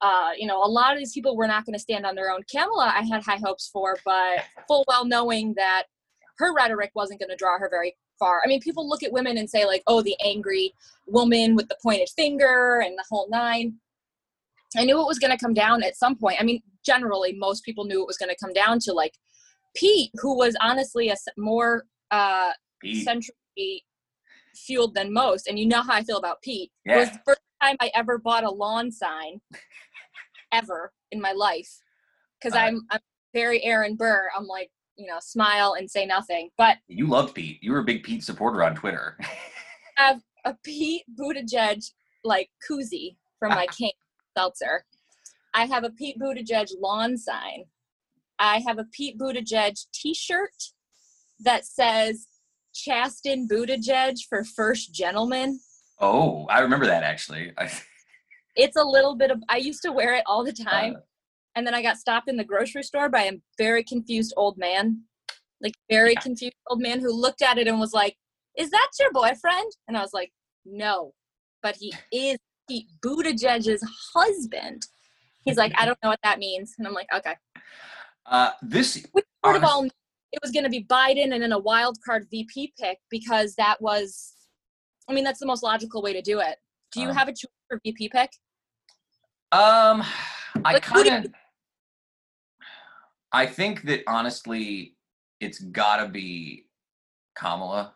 Uh, you know, a lot of these people were not going to stand on their own. Kamala, I had high hopes for, but full well knowing that her rhetoric wasn't going to draw her very far. I mean, people look at women and say, like, oh, the angry woman with the pointed finger and the whole nine. I knew it was going to come down at some point. I mean, generally, most people knew it was going to come down to like Pete, who was honestly a more uh, Pete. centrally fueled than most. And you know how I feel about Pete. It was the first time I ever bought a lawn sign ever in my life. Because Uh, I'm, I'm very Aaron Burr. I'm like, you know, smile and say nothing. But You loved Pete. You were a big Pete supporter on Twitter. I have a Pete Buttigieg like koozie from my King seltzer. I have a Pete Buttigieg lawn sign. I have a Pete Buttigieg T-shirt that says "Chasten Buttigieg for first gentleman." oh, I remember that actually. I, It's a little bit of. I used to wear it all the time, Uh. and then I got stopped in the grocery store by a very confused old man, like very Yeah. confused old man who looked at it and was like, "Is that your boyfriend?" And I was like, "No, but he is Pete Buttigieg's husband." He's like, "I don't know what that means," and I'm like, "Okay." uh, this We sort of all knew it was going to be Biden and then a wild card VP pick because that was, I mean, that's the most logical way to do it. Do you Um, have a choice for VP pick? Um, I Like, kind of. I think that honestly, it's gotta be Kamala.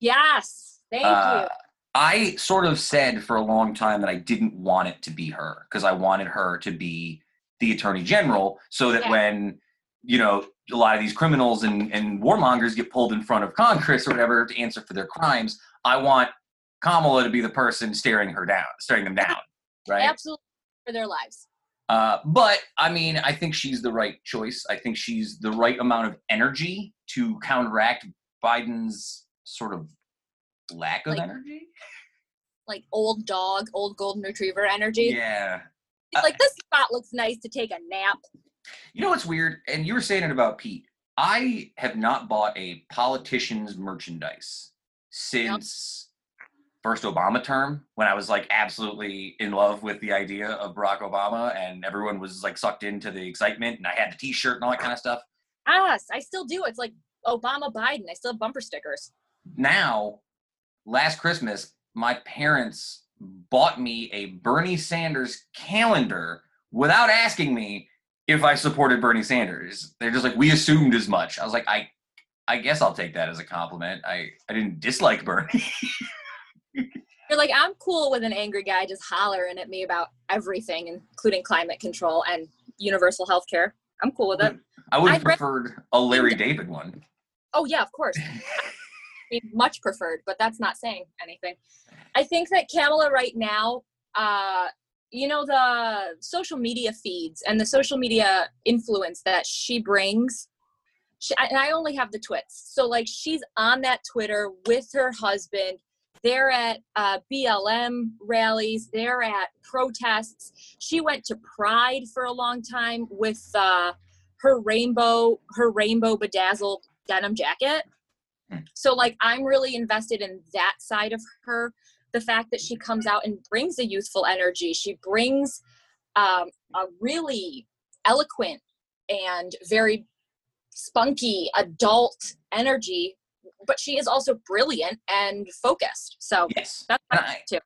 Yes, thank Uh, you. I sort of said for a long time that I didn't want it to be her because I wanted her to be the attorney general so that Yeah. when, you know, a lot of these criminals and, and warmongers get pulled in front of Congress or whatever to answer for their crimes, I want Kamala to be the person staring her down, staring them down, right? Absolutely for their lives. Uh, but I mean, I think she's the right choice. I think she's the right amount of energy to counteract Biden's sort of lack of Like, energy. Like old dog, old golden retriever energy. Yeah. It's like this spot looks nice to take a nap. You know what's weird? And you were saying it about Pete. I have not bought a politician's merchandise since first Obama term when I was like absolutely in love with the idea of Barack Obama and everyone was like sucked into the excitement and I had the t-shirt and all that kind of stuff. Yes, I still do. It's like Obama Biden. I still have bumper stickers. Now, last Christmas, my parents bought me a Bernie Sanders calendar without asking me if I supported Bernie Sanders. They're just like, we assumed as much. I was like, I I guess I'll take that as a compliment. I, I didn't dislike Bernie. You're like, I'm cool with an angry guy just hollering at me about everything, including climate control and universal health care. I'm cool with it. I would have preferred a Larry David one. Oh yeah, of course. I mean, much preferred, but that's not saying anything. I think that Kamala right now, uh, you know, the social media feeds and the social media influence that she brings. She, and I only have the twits, so like she's on that Twitter with her husband. They're at uh, BLM rallies. They're at protests. She went to Pride for a long time with uh, her rainbow, her rainbow bedazzled denim jacket. Hmm. So like I'm really invested in that side of her. The fact that she comes out and brings a youthful energy. She brings um, a really eloquent and very spunky adult energy, but she is also brilliant and focused. So Yes. that's I- too.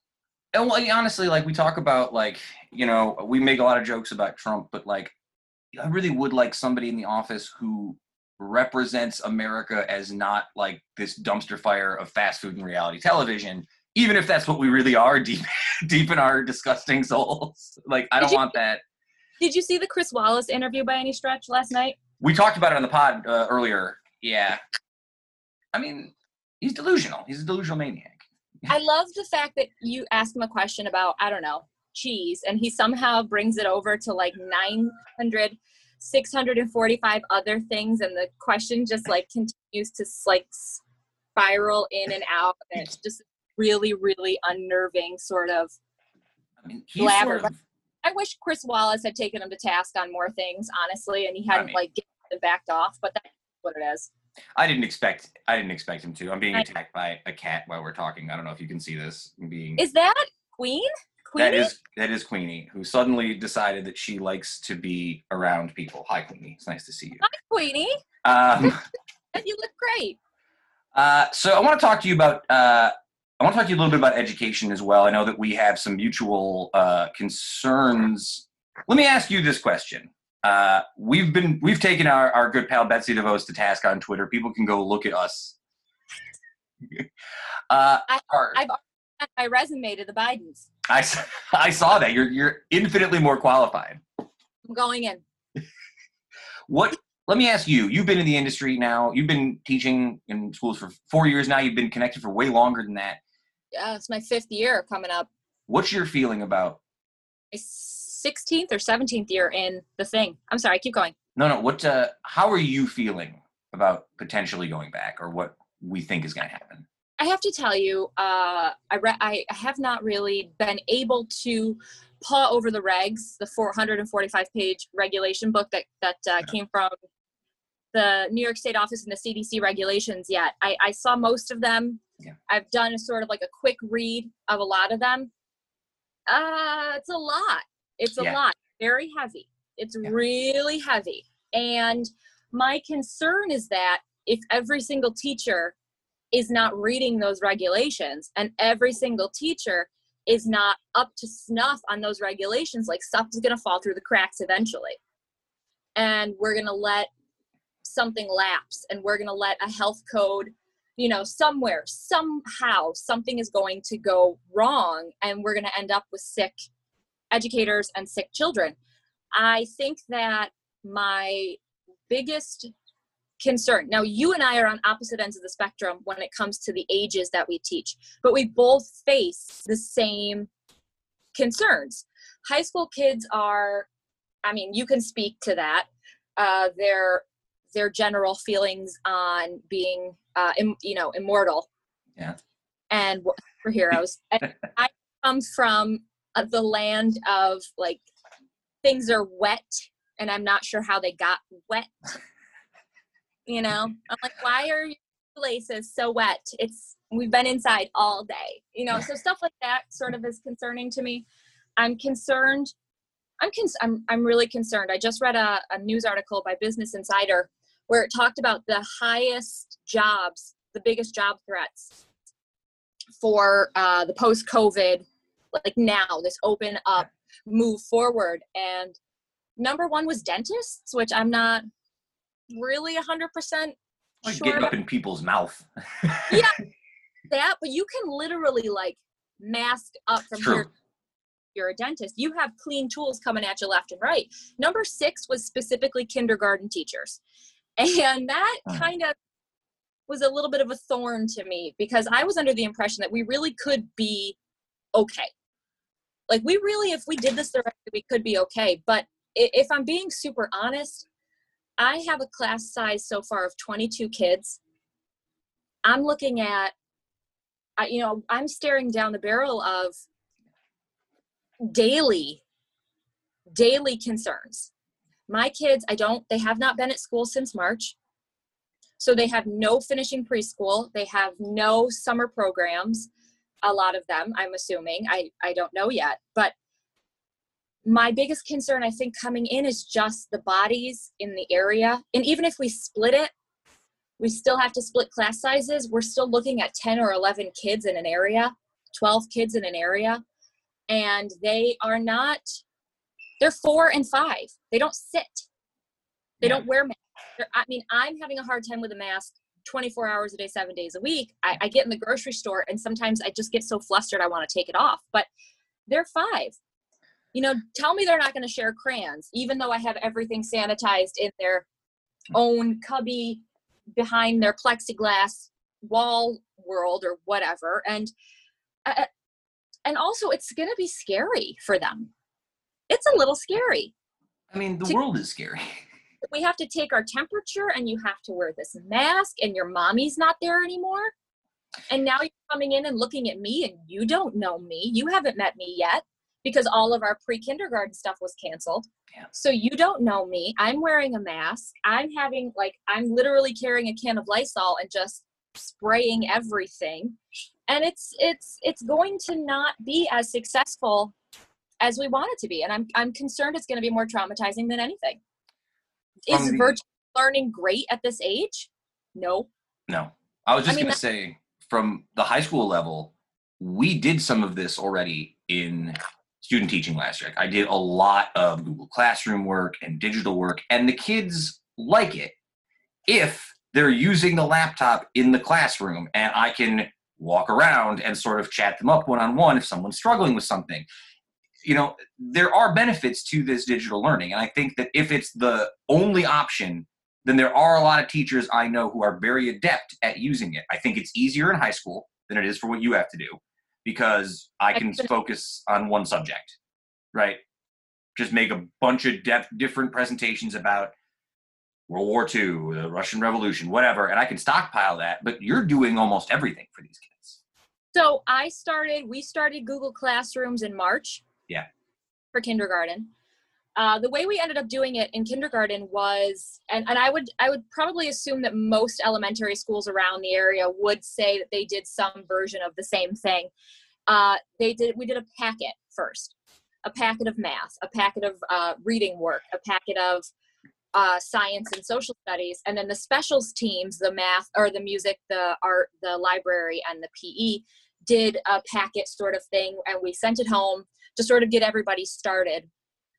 And well, honestly, like we talk about, like you know, we make a lot of jokes about Trump, but like, I really would like somebody in the office who represents America as not like this dumpster fire of fast food and reality television, even if that's what we really are deep, deep in our disgusting souls. Like, I Did don't you- want that. Did you see the Chris Wallace interview by any stretch last night? We talked about it on the pod uh, earlier. Yeah, I mean, he's delusional. He's a delusional maniac. I love the fact that you ask him a question about, I don't know, cheese, and he somehow brings it over to like 900 645 other things and the question just like continues to like spiral in and out and it's just really really unnerving sort of I mean, Blabber. sort of, i wish chris wallace had taken him to task on more things honestly and he hadn't mean- like backed off but that's what it is I didn't expect. I didn't expect him to. I'm being attacked by a cat while we're talking. I don't know if you can see this. I'm being. is that queen queen that is that is Queenie, who suddenly decided that she likes to be around people. Hi, Queenie. It's nice to see you. Hi, Queenie Um, you look great uh, so I want to talk to you about. Uh, I want to talk to you a little bit about education as well. I know that we have some mutual uh, concerns. Let me ask you this question. Uh, we've been we've taken our, our good pal Betsy DeVos to task on Twitter. People can go look at us. uh, I, I've already sent my resume to the Bidens. I, I saw that. You're you're infinitely more qualified. I'm going in. What? Let me ask you. You've been in the industry now. You've been teaching in schools for four years now. You've been connected for way longer than that. Yeah, it's my fifth year coming up. What's your feeling about? My 16th or 17th year in the thing. I'm sorry, keep going. No, no. What? Uh, how are you feeling about potentially going back, or what we think is going to happen? I have to tell you, uh, I, re- I have not really been able to paw over the regs, the 445 page regulation book that, that uh, came from the New York State Office and the CDC regulations yet. I, I saw most of them. Yeah. I've done a sort of like a quick read of a lot of them. Uh, it's a lot. It's a Yeah. lot. Very heavy. It's Yeah. really heavy. And my concern is that if every single teacher is not reading those regulations and every single teacher is not up to snuff on those regulations like stuff is going to fall through the cracks eventually and we're going to let something lapse and we're going to let a health code you know somewhere somehow something is going to go wrong and we're going to end up with sick educators and sick children i think that my biggest concern. Now, you and I are on opposite ends of the spectrum when it comes to the ages that we teach, but we both face the same concerns. High school kids are, I mean, you can speak to that. Uh, their their general feelings on being, uh, Im, you know, immortal. Yeah. And superheroes. and I come from uh, the land of like things are wet, and I'm not sure how they got wet. You know? I'm like why are your laces so wet? It's we've been inside all day. You know? So stuff like that sort of is concerning to me. I'm concerned i'm cons- i'm, I'm really concerned. I just read a, a news article by business insider where it talked about the highest jobs the biggest job threats for uh, the post covid like now this open up move forward and number one was dentists which i'm not really 100% Like sure getting about up in people's mouth. Yeah, that, but you can literally like mask up from True. here. You're a dentist. You have clean tools coming at you left and right. Number six was specifically kindergarten teachers. And that Hmm. kind of was a little bit of a thorn to me because I was under the impression that we really could be okay. Like, we really, if we did this the right way, we could be okay. But if I'm being super honest, I have a class size so far of 22 kids. I'm looking at, you know, I'm staring down the barrel of daily, daily concerns. My kids, I don't, they have not been at school since March. So they have no finishing preschool. They have no summer programs. A lot of them, I'm assuming. I, I don't know yet. But my biggest concern, I think, coming in is just the bodies in the area. And even if we split it, we still have to split class sizes. We're still looking at 10 or 11 kids in an area, 12 kids in an area. And they are not, they're four and five. They don't sit, they Yeah. don't wear masks. They're, I mean, I'm having a hard time with a mask 24 hours a day, seven days a week. I, I get in the grocery store and sometimes I just get so flustered I want to take it off. But they're five. You know, tell me they're not going to share crayons, even though I have everything sanitized in their own cubby behind their plexiglass wall world or whatever. And uh, and also, it's going to be scary for them. It's a little scary. I mean, the To- world is scary. we have to take our temperature and you have to wear this mask and your mommy's not there anymore. And now you're coming in and looking at me and you don't know me. You haven't met me yet because all of our pre-kindergarten stuff was canceled. Yeah. So you don't know me. I'm wearing a mask. I'm having like I'm literally carrying a can of Lysol and just spraying everything. And it's it's it's going to not be as successful as we want it to be. And I'm I'm concerned it's going to be more traumatizing than anything. Is the- virtual learning great at this age? No. No, I was I just mean, going to say from the high school level, we did some of this already in student teaching last year. I did a lot of Google Classroom work and digital work, and the kids like it if they're using the laptop in the classroom and I can walk around and sort of chat them up one on one if someone's struggling with something. You know, there are benefits to this digital learning. And I think that if it's the only option, then there are a lot of teachers I know who are very adept at using it. I think it's easier in high school than it is for what you have to do because I can focus on one subject, right? Just make a bunch of def- different presentations about World War II, the Russian Revolution, whatever, and I can stockpile that. But you're doing almost everything for these kids. So I started, we started Google Classrooms in March. Yeah. For kindergarten. Uh, the way we ended up doing it in kindergarten was, and, and I would I would probably assume that most elementary schools around the area would say that they did some version of the same thing. Uh, they did we did a packet first, a packet of math, a packet of uh, reading work, a packet of uh, science and social studies, and then the specials teams, the math or the music, the art, the library, and the PE did a packet sort of thing, and we sent it home to sort of get everybody started.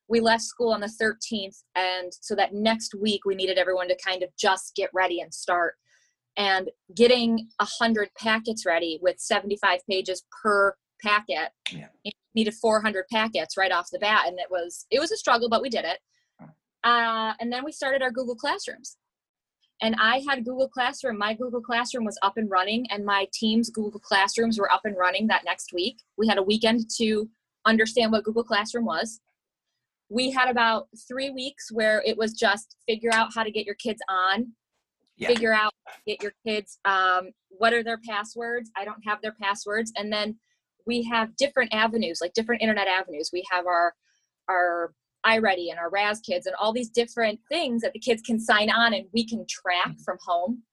We left school on the 13th, and so that next week we needed everyone to kind of just get ready and start. And getting a hundred packets ready with 75 pages per packet, Yeah. needed 400 packets right off the bat, and it was it was a struggle, but we did it. Uh, and then we started our Google Classrooms. And I had Google Classroom. My Google Classroom was up and running, and my team's Google Classrooms were up and running that next week. We had a weekend to understand what Google Classroom was. We had about three weeks where it was just figure out how to get your kids on, Yeah. figure out get your kids um, what are their passwords. I don't have their passwords, and then we have different avenues, like different internet avenues. We have our our iReady and our Raz Kids and all these different things that the kids can sign on and we can track from home,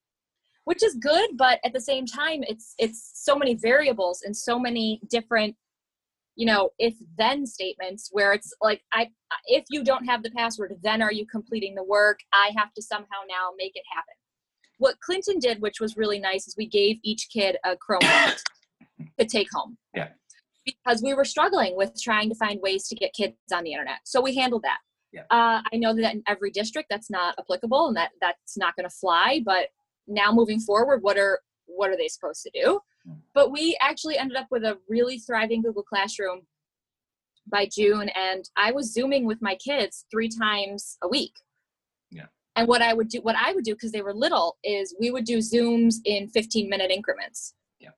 which is good. But at the same time, it's it's so many variables and so many different, you know, if then statements where it's like I if you don't have the password, then are you completing the work? I have to somehow now make it happen. What Clinton did, which was really nice, is we gave each kid a Chromebook to take home yeah because we were struggling with trying to find ways to get kids on the internet. So we handled that. Yeah. Uh, I know that in every district that's not applicable and that that's not going to fly. But now moving forward, what are what are they supposed to do? Hmm. But we actually ended up with a really thriving Google Classroom by June, and I was zooming with my kids three times a week. Yeah. And what I would do, what I would do, because they were little, is we would do zooms in 15 minute increments. Yeah.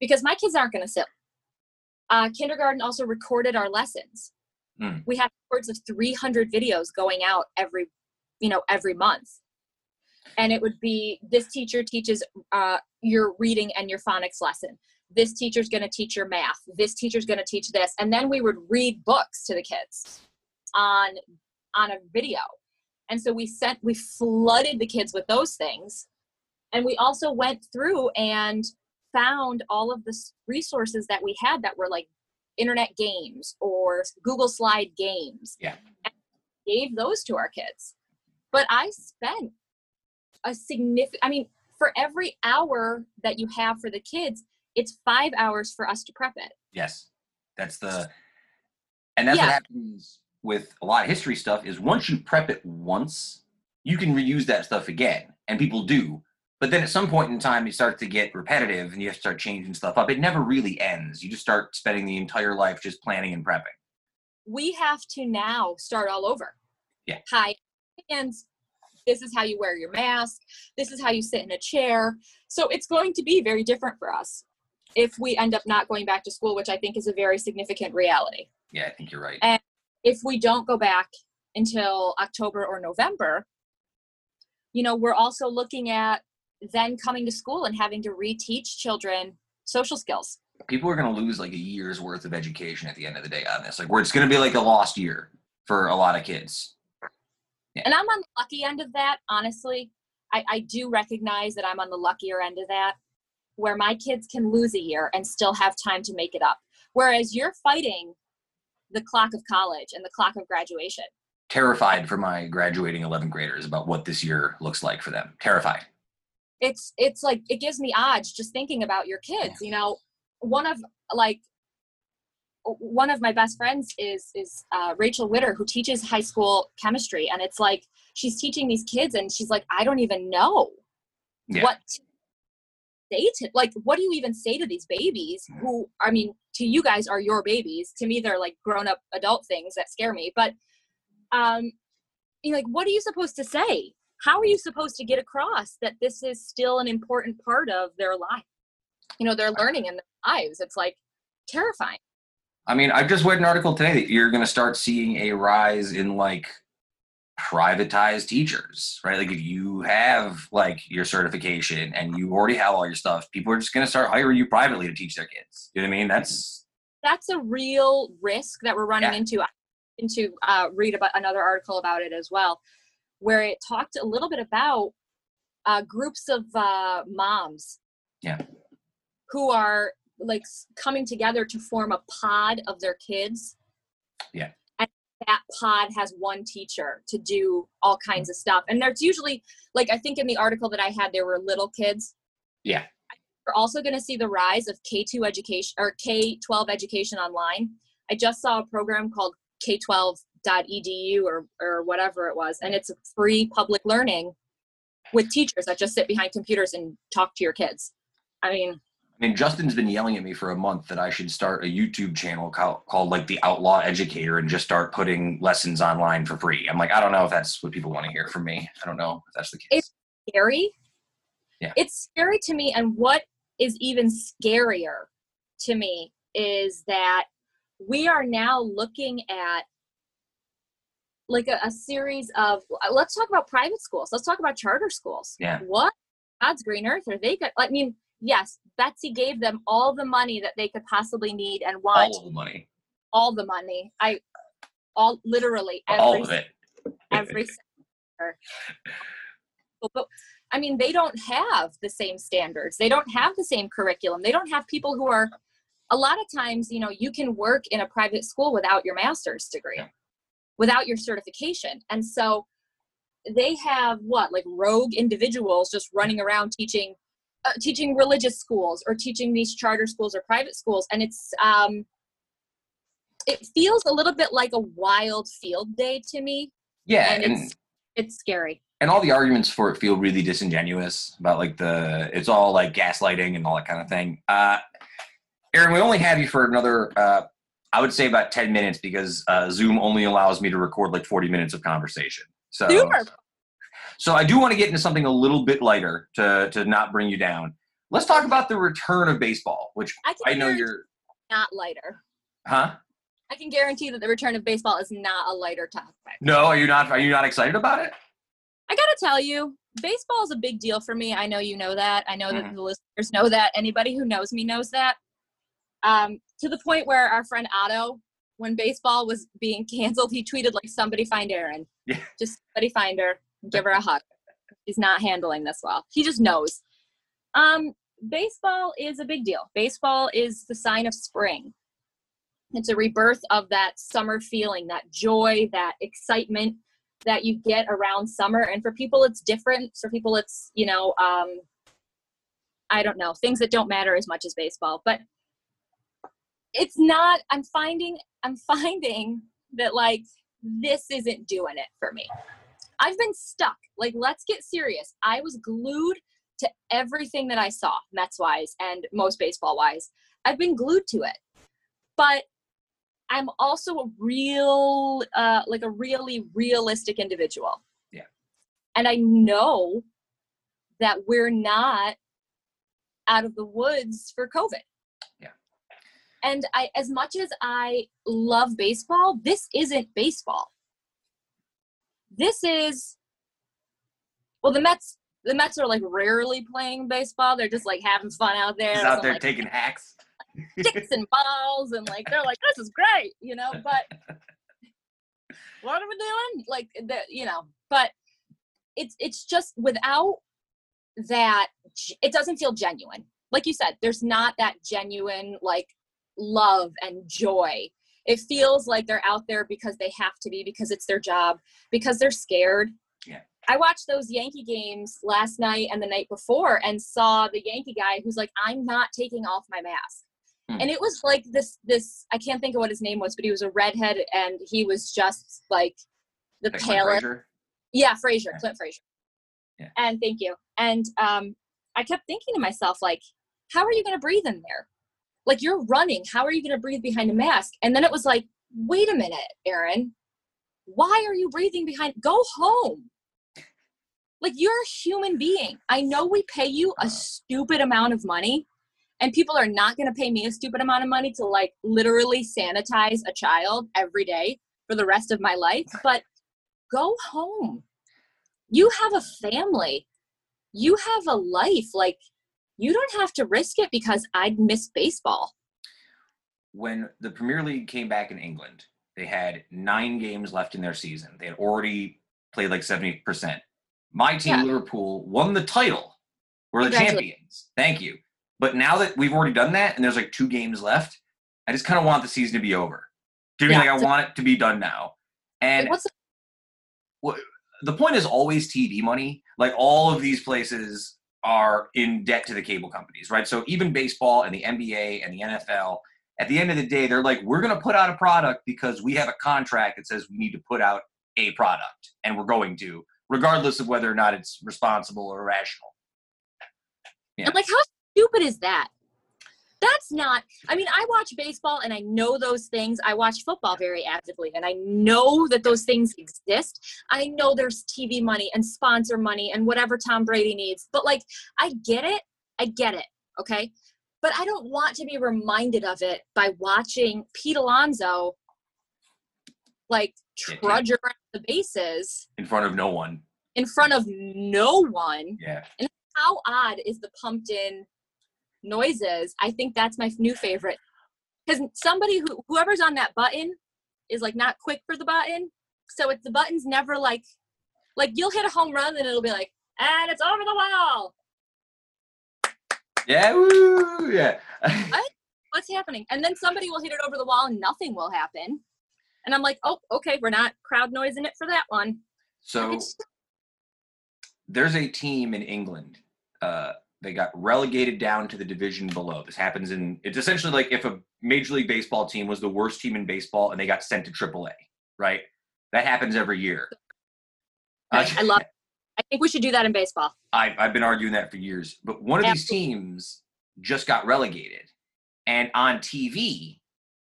Because my kids aren't going to sit. Uh, kindergarten also recorded our lessons. Mm. We had upwards of 300 videos going out every, you know, every month. And it would be this teacher teaches uh, your reading and your phonics lesson. This teacher's going to teach your math. This teacher's going to teach this, and then we would read books to the kids on on a video. And so we sent we flooded the kids with those things, and we also went through and found all of the resources that we had that were like internet games or Google Slide games. Yeah. And gave those to our kids. But I spent a significant I mean, for every hour that you have for the kids, it's five hours for us to prep it. Yes, that's the, and that's what happens with a lot of history stuff. Is once you prep it once, you can reuse that stuff again, and people do. But then at some point in time, you start to get repetitive, and you have to start changing stuff up. It never really ends. You just start spending the entire life just planning and prepping. we have to now start all over. Yeah. Hi, hands. This is how you wear your mask. This is how you sit in a chair. So it's going to be very different for us if we end up not going back to school, which I think is a very significant reality. Yeah, I think you're right. And- If we don't go back, until October or November, you know, we're also looking at then coming to school and having to reteach children social skills. People are going to lose like a year's worth of education at the end of the day on this. Like, where it's going to be like a lost year for a lot of kids. Yeah. And I'm on the lucky end of that, honestly. I, I do recognize that I'm on the luckier end of that, where my kids can lose a year and still have time to make it up. Whereas you're fighting the clock of college and the clock of graduation. Terrified for my graduating 11th graders about what this year looks like for them. Terrified. It's it's like it gives me odds just thinking about your kids. You know, one of like one of my best friends is is uh, Rachel Witter, who teaches high school chemistry, and it's like she's teaching these kids, and she's like, I don't even know yeah. what say to like what do you even say to these babies mm-hmm. who I mean to you guys are your babies. To me, they're like grown up adult things that scare me. But um, you know, like what are you supposed to say? How are you supposed to get across that this is still an important part of their life? You know, they're learning in their lives. It's like terrifying. I mean, I've just read an article today that you're going to start seeing a rise in like privatized teachers, right? Like if you have like your certification and you already have all your stuff, people are just going to start hiring you privately to teach their kids. You know what I mean? That's that's a real risk that we're running yeah. into. Into uh, read about another article about it as well, where it talked a little bit about uh, groups of uh, moms. Yeah. Who are like coming together to form a pod of their kids. Yeah. And that pod has one teacher to do all kinds of stuff. And there's usually like I think in the article that I had there were little kids. Yeah. We're also going to see the rise of K2 education or K12 education online. I just saw a program called K12.edu or or whatever it was and it's a free public learning with teachers that just sit behind computers and talk to your kids. I mean, I mean, Justin's been yelling at me for a month that I should start a YouTube channel called, called like the Outlaw Educator and just start putting lessons online for free. I'm like, I don't know if that's what people want to hear from me. I don't know if that's the case. It's scary. Yeah. It's scary to me. And what is even scarier to me is that we are now looking at like a, a series of let's talk about private schools. Let's talk about charter schools. Yeah. What God's green earth are they? Good? I mean, yes, Betsy gave them all the money that they could possibly need and want. All the money. All the money. I all literally every all of it. every but I mean, they don't have the same standards. They don't have the same curriculum. They don't have people who are. A lot of times, you know, you can work in a private school without your master's degree, yeah. without your certification, and so they have what like rogue individuals just running around teaching uh, teaching religious schools or teaching these charter schools or private schools and it's um it feels a little bit like a wild field day to me. Yeah and, and it's it's scary. and all the arguments for it feel really disingenuous about like the it's all like gaslighting and all that kind of thing. Uh Erin we only have you for another uh i would say about 10 minutes because uh zoom only allows me to record like 40 minutes of conversation. So Super. So I do want to get into something a little bit lighter to to not bring you down. Let's talk about the return of baseball, which I, I know you're not lighter. Huh? I can guarantee that the return of baseball is not a lighter topic. No, are you not? Are you not excited about it? I gotta tell you, baseball is a big deal for me. I know you know that. I know mm-hmm. that the listeners know that. Anybody who knows me knows that. Um, to the point where our friend Otto, when baseball was being canceled, he tweeted like, "Somebody find Erin. Yeah. Just somebody find her." Give her a hug. He's not handling this well. He just knows. Um, baseball is a big deal. Baseball is the sign of spring. It's a rebirth of that summer feeling, that joy, that excitement that you get around summer. And for people, it's different. For people, it's, you know, um, I don't know, things that don't matter as much as baseball. But it's not, I'm finding, I'm finding that like this isn't doing it for me. I've been stuck. Like, let's get serious. I was glued to everything that I saw, Mets wise and most baseball wise. I've been glued to it. But I'm also a real, uh, like a really realistic individual. Yeah. And I know that we're not out of the woods for COVID. Yeah. And I, as much as I love baseball, this isn't baseball this is well the Mets the Mets are like rarely playing baseball. They're just like having fun out there. He's out there like, taking hacks. sticks and balls and like they're like this is great you know but what are we doing like the you know but it's it's just without that it doesn't feel genuine like you said there's not that genuine like love and joy it feels like they're out there because they have to be because it's their job because they're scared Yeah. I watched those Yankee games last night and the night before and saw the Yankee guy who's like, I'm not taking off my mask. Hmm. And it was like this this I can't think of what his name was, but he was a redhead and he was just like the Like palest. Yeah, Frazier, Yeah. Clint Frazier. Yeah. And thank you. And um I kept thinking to myself, like, how are you gonna breathe in there? Like you're running, how are you gonna breathe behind a mask? And then it was like, wait a minute, Erin, why are you breathing behind go home? Like you're a human being. I know we pay you a stupid amount of money, and people are not going to pay me a stupid amount of money to like literally sanitize a child every day for the rest of my life. But go home. You have a family. You have a life. Like you don't have to risk it because I'd miss baseball. when the Premier League came back in England, they had nine games left in their season. They had already played like 70%. My team, Yeah. Liverpool, won the title. We're the champions. Thank you. But now that we've already done that and there's like two games left, I just kind of want the season to be over. Do you mean Yeah. like I want it to be done now? And What's the point is always TV money. Like all of these places are in debt to the cable companies, right? So even baseball and the NBA and the NFL, at the end of the day, they're like, we're going to put out a product because we have a contract that says we need to put out a product, and we're going to, regardless of whether or not it's responsible or rational. Yeah. And like, how stupid is that? That's not, I mean, I watch baseball and I know those things. I watch football very actively and I know that those things exist. I know there's TV money and sponsor money and whatever Tom Brady needs. But like, I get it. I get it. Okay. But I don't want to be reminded of it by watching Pete Alonso like yeah. trudge around the bases In front of no one. in front of no one Yeah. And how odd is the pumped in noises i think that's my new favorite because somebody who whoever's on that button is like not quick for the button so it's the button's never like like you'll hit a home run and it'll be like and it's over the wall Yeah. Woo, yeah. what's happening and then somebody will hit it over the wall and nothing will happen and i'm like oh okay we're not crowd noising it for that one so there's a team in England. Uh, they got relegated down to the division below. This happens in. It's essentially like if a Major League Baseball team was the worst team in baseball and they got sent to AAA. Right. That happens every year. Uh, i love i think we should do that in baseball I, I've been arguing that for years. But one of these teams just got relegated, and on TV,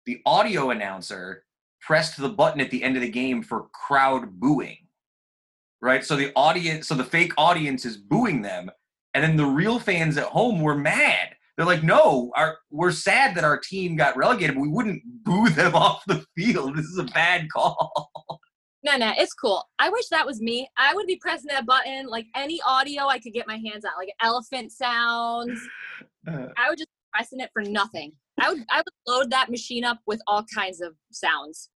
the audio announcer pressed the button at the end of the game for crowd booing. Right, so the audience, so the fake audience is booing them, and then the real fans at home were mad. They're like, "No, our, we're sad that our team got relegated, but we wouldn't boo them off the field. This is a bad call." No, no, it's cool. I wish that was me. I would be pressing that button like any audio I could get my hands on, like elephant sounds. I would just be pressing it for nothing. I would I would load that machine up with all kinds of sounds,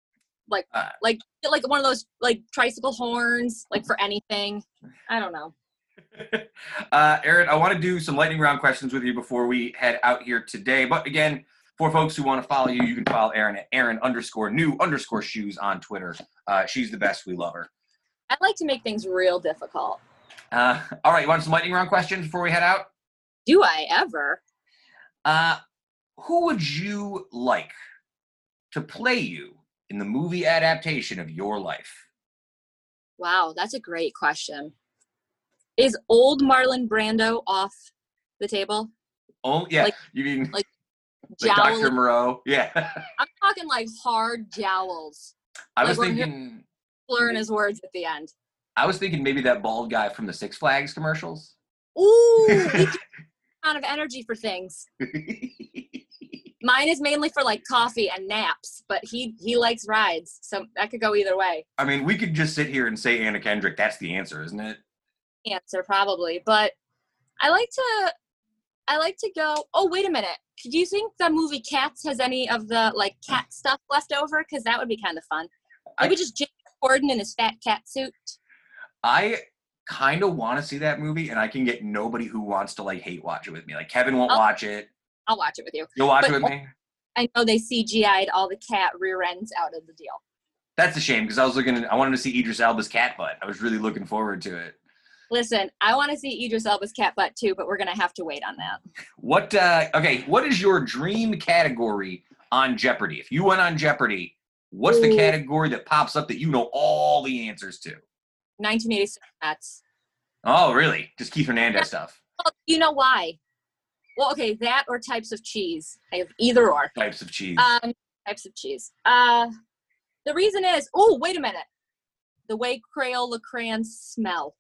like Uh. like like one of those like tricycle horns, like for anything. I don't know. uh, Erin, I want to do some lightning round questions with you before we head out here today. But again, for folks who want to follow you, you can follow Erin at Erin underscore new underscore shoes on Twitter. Uh, she's the best. We love her. I like to make things real difficult. Uh, all right, you want some lightning round questions before we head out? Do I ever? Uh, who would you like to play you in the movie adaptation of your life? Wow, that's a great question. Is old Marlon Brando off the table? Oh, yeah. Like- you mean like like Dr. Moreau? Yeah. I'm talking like hard jowls. I Like was thinking. Slurring his words at the end. I was thinking maybe that bald guy from the Six Flags commercials. Ooh, he gives a lot of energy for things. Mine is mainly for like coffee and naps, but he he likes rides, so that could go either way. I mean, we could just sit here and say Anna Kendrick. That's the answer, isn't it? Answer probably, but I like to I like to go. Oh wait a minute, do you think the movie Cats has any of the like cat stuff left over? Because that would be kind of fun. I- Maybe just James Corden in his fat cat suit. I kind of want to see that movie, and I can get nobody who wants to like hate watch it with me. Like Kevin won't Oh. watch it. I'll watch it with you. You'll watch But- it with me. I know they CGI'd all the cat rear ends out of the deal. That's a shame because I was looking. I wanted to see Idris Elba's cat butt. I was really looking forward to it. Listen, I want to see Idris Elba's cat butt too, but we're gonna have to wait on that. What? uh Okay, what is your dream category on Jeopardy? If you went on Jeopardy, what's the category that pops up that you know all the answers to? 1986 Mets. Oh, really? Just Keith Hernandez stuff. Well, you know why? Well, okay, that or types of cheese. I have either or. Types of cheese. Um, types of cheese. Uh, the reason is, oh, wait a minute. The way Crayola crayons smell.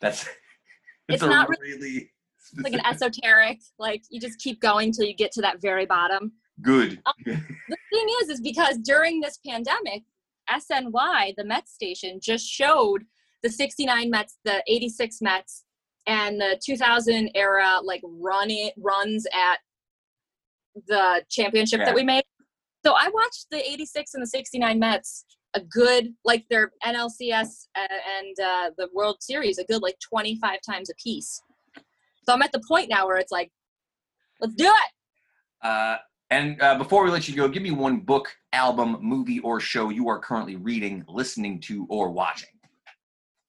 That's. it's a not really. It's like an esoteric, like you just keep going till you get to that very bottom. good. Um, the thing is, is because during this pandemic, SNY, the Mets station, just showed the 69 Mets, the 86 Mets, and the 2000 era like run it runs at the championship Yeah. that we made. So I watched the 86 and the 69 Mets a good like their NLCS uh, and uh, the World Series a good like 25 times a piece. So I'm at the point now where it's like, let's do it. Uh, and uh, before we let you go, give me one book, album, movie, or show you are currently reading, listening to, or watching.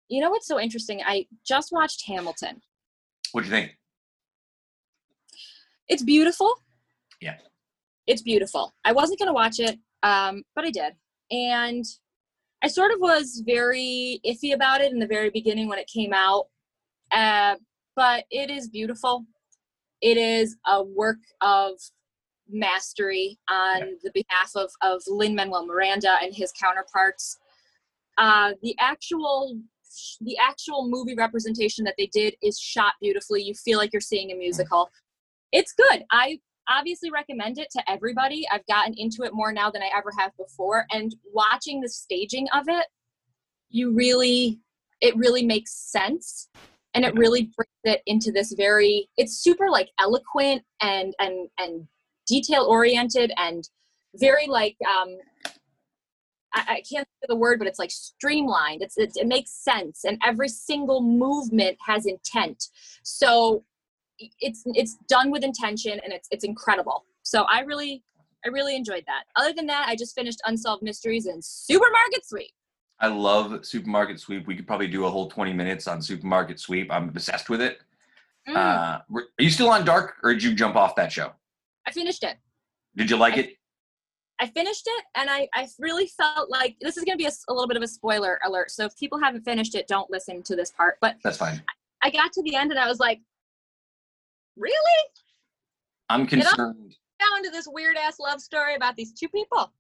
You know what's so interesting? I just watched Hamilton. What'd you think? It's beautiful. Yeah. It's beautiful. I wasn't going to watch it, um, but I did. And I sort of was very iffy about it in the very beginning when it came out. Uh, but it is beautiful. It is a work of mastery on the behalf of, of Lin Manuel Miranda and his counterparts. Uh, the actual the actual movie representation that they did is shot beautifully. You feel like you're seeing a musical. It's good. I obviously recommend it to everybody. I've gotten into it more now than I ever have before. And watching the staging of it, you really, it really makes sense. And it really brings it into this very, it's super like eloquent and, and, and detail oriented and very like, um, I, can't say the word, but it's like streamlined. It's, it's it makes sense, and every single movement has intent. So it's it's done with intention, and it's it's incredible. So I really I really enjoyed that. Other than that, I just finished Unsolved Mysteries and Supermarket Sweep. I love Supermarket Sweep. We could probably do a whole 20 minutes on Supermarket Sweep. I'm obsessed with it. Mm, Uh, are you still on Dark, or did you jump off that show? I finished it. Did you like it? I finished it, and I I really felt like this is going to be a little bit of a spoiler alert. So if people haven't finished it, don't listen to this part. But That's fine. I got to the end, and I was like, really? I'm concerned. Down to this weird ass love story about these two people.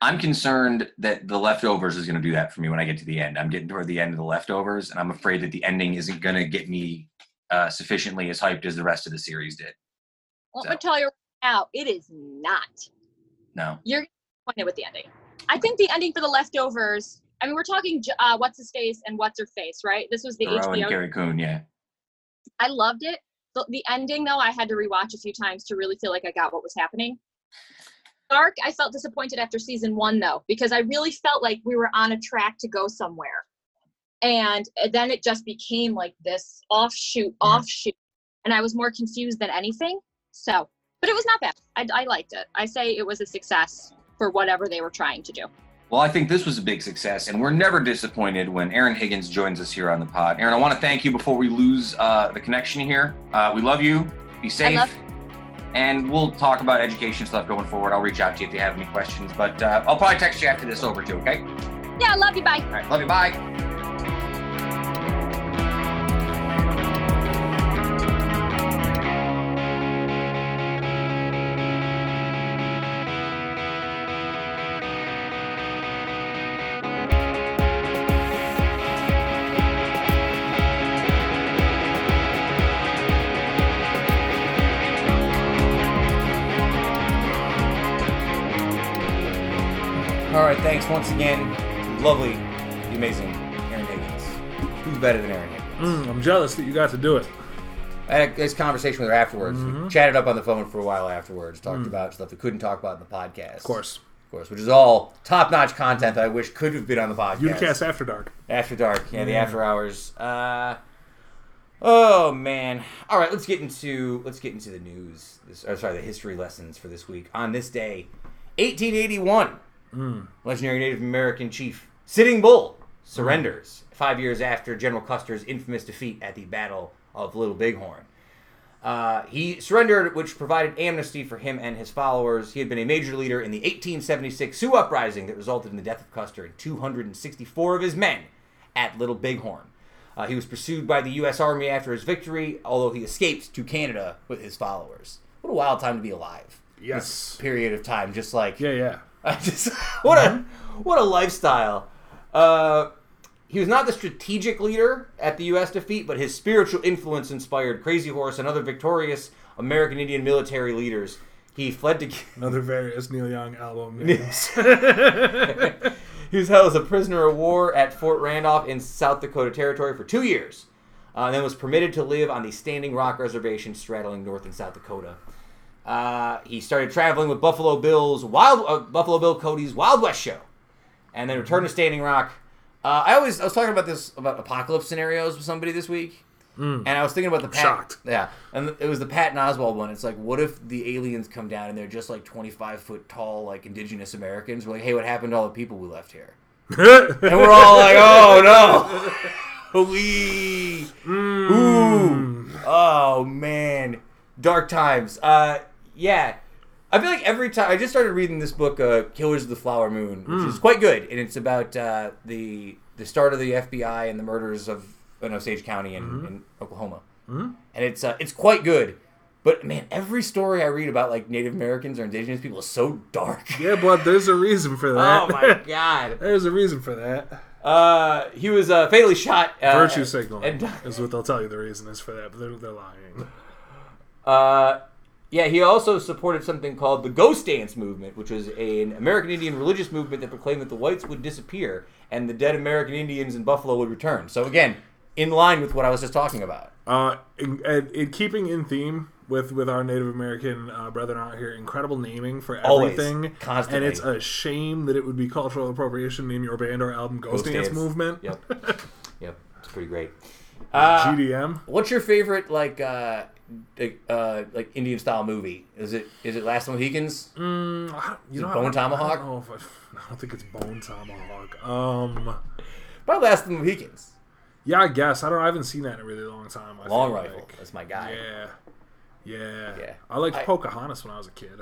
I'm concerned that the leftovers is going to do that for me when I get to the end. I'm getting toward the end of the leftovers, and I'm afraid that the ending isn't going to get me uh, sufficiently as hyped as the rest of the series did. Let So. me tell you right now, it is not. No. You're disappointed with the ending. I think the ending for the leftovers. I mean, we're talking uh, what's his face and what's her face, right? This was the Theroux and HBO. Carrie Coon, yeah. I loved it. The, the ending, though, I had to rewatch a few times to really feel like I got what was happening. Dark, I felt disappointed after season one, though, because I really felt like we were on a track to go somewhere. And then it just became like this offshoot, mm-hmm. offshoot. And I was more confused than anything. So, but it was not bad. I, I liked it. I say it was a success for whatever they were trying to do. Well, I think this was a big success, and we're never disappointed when Erin Higgins joins us here on the pod. Erin, I want to thank you before we lose uh, the connection here. Uh, we love you. Be safe. love- and we'll talk about education stuff going forward. I'll reach out to you if you have any questions, but uh, I'll probably text you after this over too, okay? Yeah, I love you. Bye. All right, love you. Bye. Thanks once again. Lovely, the amazing Erin Higgins. Who's better than Erin Higgins? Mm, I'm jealous that you got to do it. I had a nice conversation with her afterwards. We chatted up on the phone for a while afterwards. Talked about stuff we couldn't talk about in the podcast. Of course. Of course, which is all top notch content that I wish could have been on the podcast. Uticast After Dark. After dark, yeah, the after hours. Uh, oh man! All right, let's get into let's get into the news. This, or sorry, the history lessons for this week. On this day, 1881, legendary Native American chief Sitting Bull surrenders five years after General Custer's infamous defeat at the Battle of Little Bighorn. Uh, he surrendered, which provided amnesty for him and his followers. He had been a major leader in the 1876 Sioux uprising that resulted in the death of Custer and 264 of his men at Little Bighorn. Uh, he was pursued by the U.S. Army after his victory, although he escaped to Canada with his followers. What a wild time to be alive! Yes. Period of time, just like Yeah, yeah. I just what a what a lifestyle. Uh, he was not the strategic leader at the U.S. defeat, but his spiritual influence inspired Crazy Horse and other victorious American Indian military leaders. He fled to. Another various Neil Young album names. he was held as a prisoner of war at Fort Randolph in South Dakota Territory for two years, uh, and then was permitted to live on the Standing Rock Reservation straddling North and South Dakota. Uh, he started traveling with Buffalo Bill's Wild uh, Buffalo Bill Cody's Wild West show, and then returned to Standing Rock. Uh, I always I was talking about this about apocalypse scenarios with somebody this week, and I was thinking about the Pat, shocked. yeah, and it was the Patton Oswalt one. It's like, what if the aliens come down and they're just like twenty five foot tall, like indigenous Americans? We're like, hey, what happened to all the people we left here? And we're all like, oh no, we, ooh, oh man, dark times. Uh, yeah, I feel like every time I just started reading this book, uh, Killers of the Flower Moon, which is quite good, and it's about uh, the the start of the FBI and the murders of in Osage County in, in Oklahoma, mm-hmm. and it's uh, it's quite good. But man, every story I read about like Native Americans or Indigenous people is so dark. yeah, but there's a reason for that. oh my god. there's a reason for that. Uh, he was uh, fatally shot. Uh, Virtue signaling and- is what they'll tell you the reason is for that, but they're, they're lying. Uh, yeah, he also supported something called the Ghost Dance movement, which was an American Indian religious movement that proclaimed that the whites would disappear and the dead American Indians in Buffalo would return. So again, in line with what I was just talking about. Uh, in, and in keeping in theme with with our Native American uh, brethren out here, incredible naming for everything, Always, constantly. and it's a shame that it would be cultural appropriation in your band or album Ghost, Dance, Movement. Yep. yep. It's pretty great. Uh, GDM. what's your favorite like uh, like, uh, like Indian style movie? Is it is it Last Mohicans? Mm, you it know, Bone I, Tomahawk? I don't, I, I don't think it's Bone Tomahawk. Um, Probably Last of the Mohicans. yeah, I guess I don't. I haven't seen that in a really long time. I Long Rifle. like. That's my guy. Yeah, yeah, Yeah. I liked I- Pocahontas when I was a kid.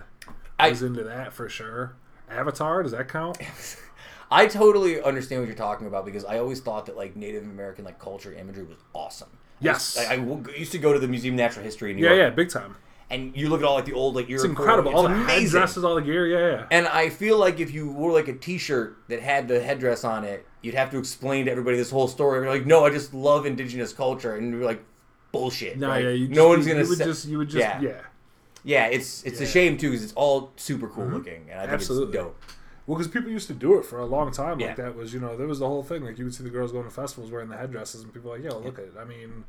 I I- was into that for sure. Avatar, does that count? I totally understand what you're talking about because I always thought that like Native American like culture imagery was awesome. I Yes. I, I, I w- used to go to the Museum of Natural History in New Yeah, York, yeah, big time. and you look at all like the old like It's Iroquois. incredible. all the amazing. headdresses, all the gear. Yeah, yeah. And I feel like if you wore like a T-shirt that had the headdress on it, you'd have to explain to everybody this whole story. And you're like, no, I just love indigenous culture, and you're like, bullshit. No, right? yeah, you no just- one's you, gonna. You would se- just, you would just, Yeah. yeah. yeah, it's it's a shame too because it's all super cool mm-hmm. looking, and I think Absolutely. it's dope. Well, because people used to do it for a long time. Yeah. Like that was, you know, there was the whole thing. Like you would see the girls going to festivals wearing the headdresses, and people were like, "Yo, look at it." I mean,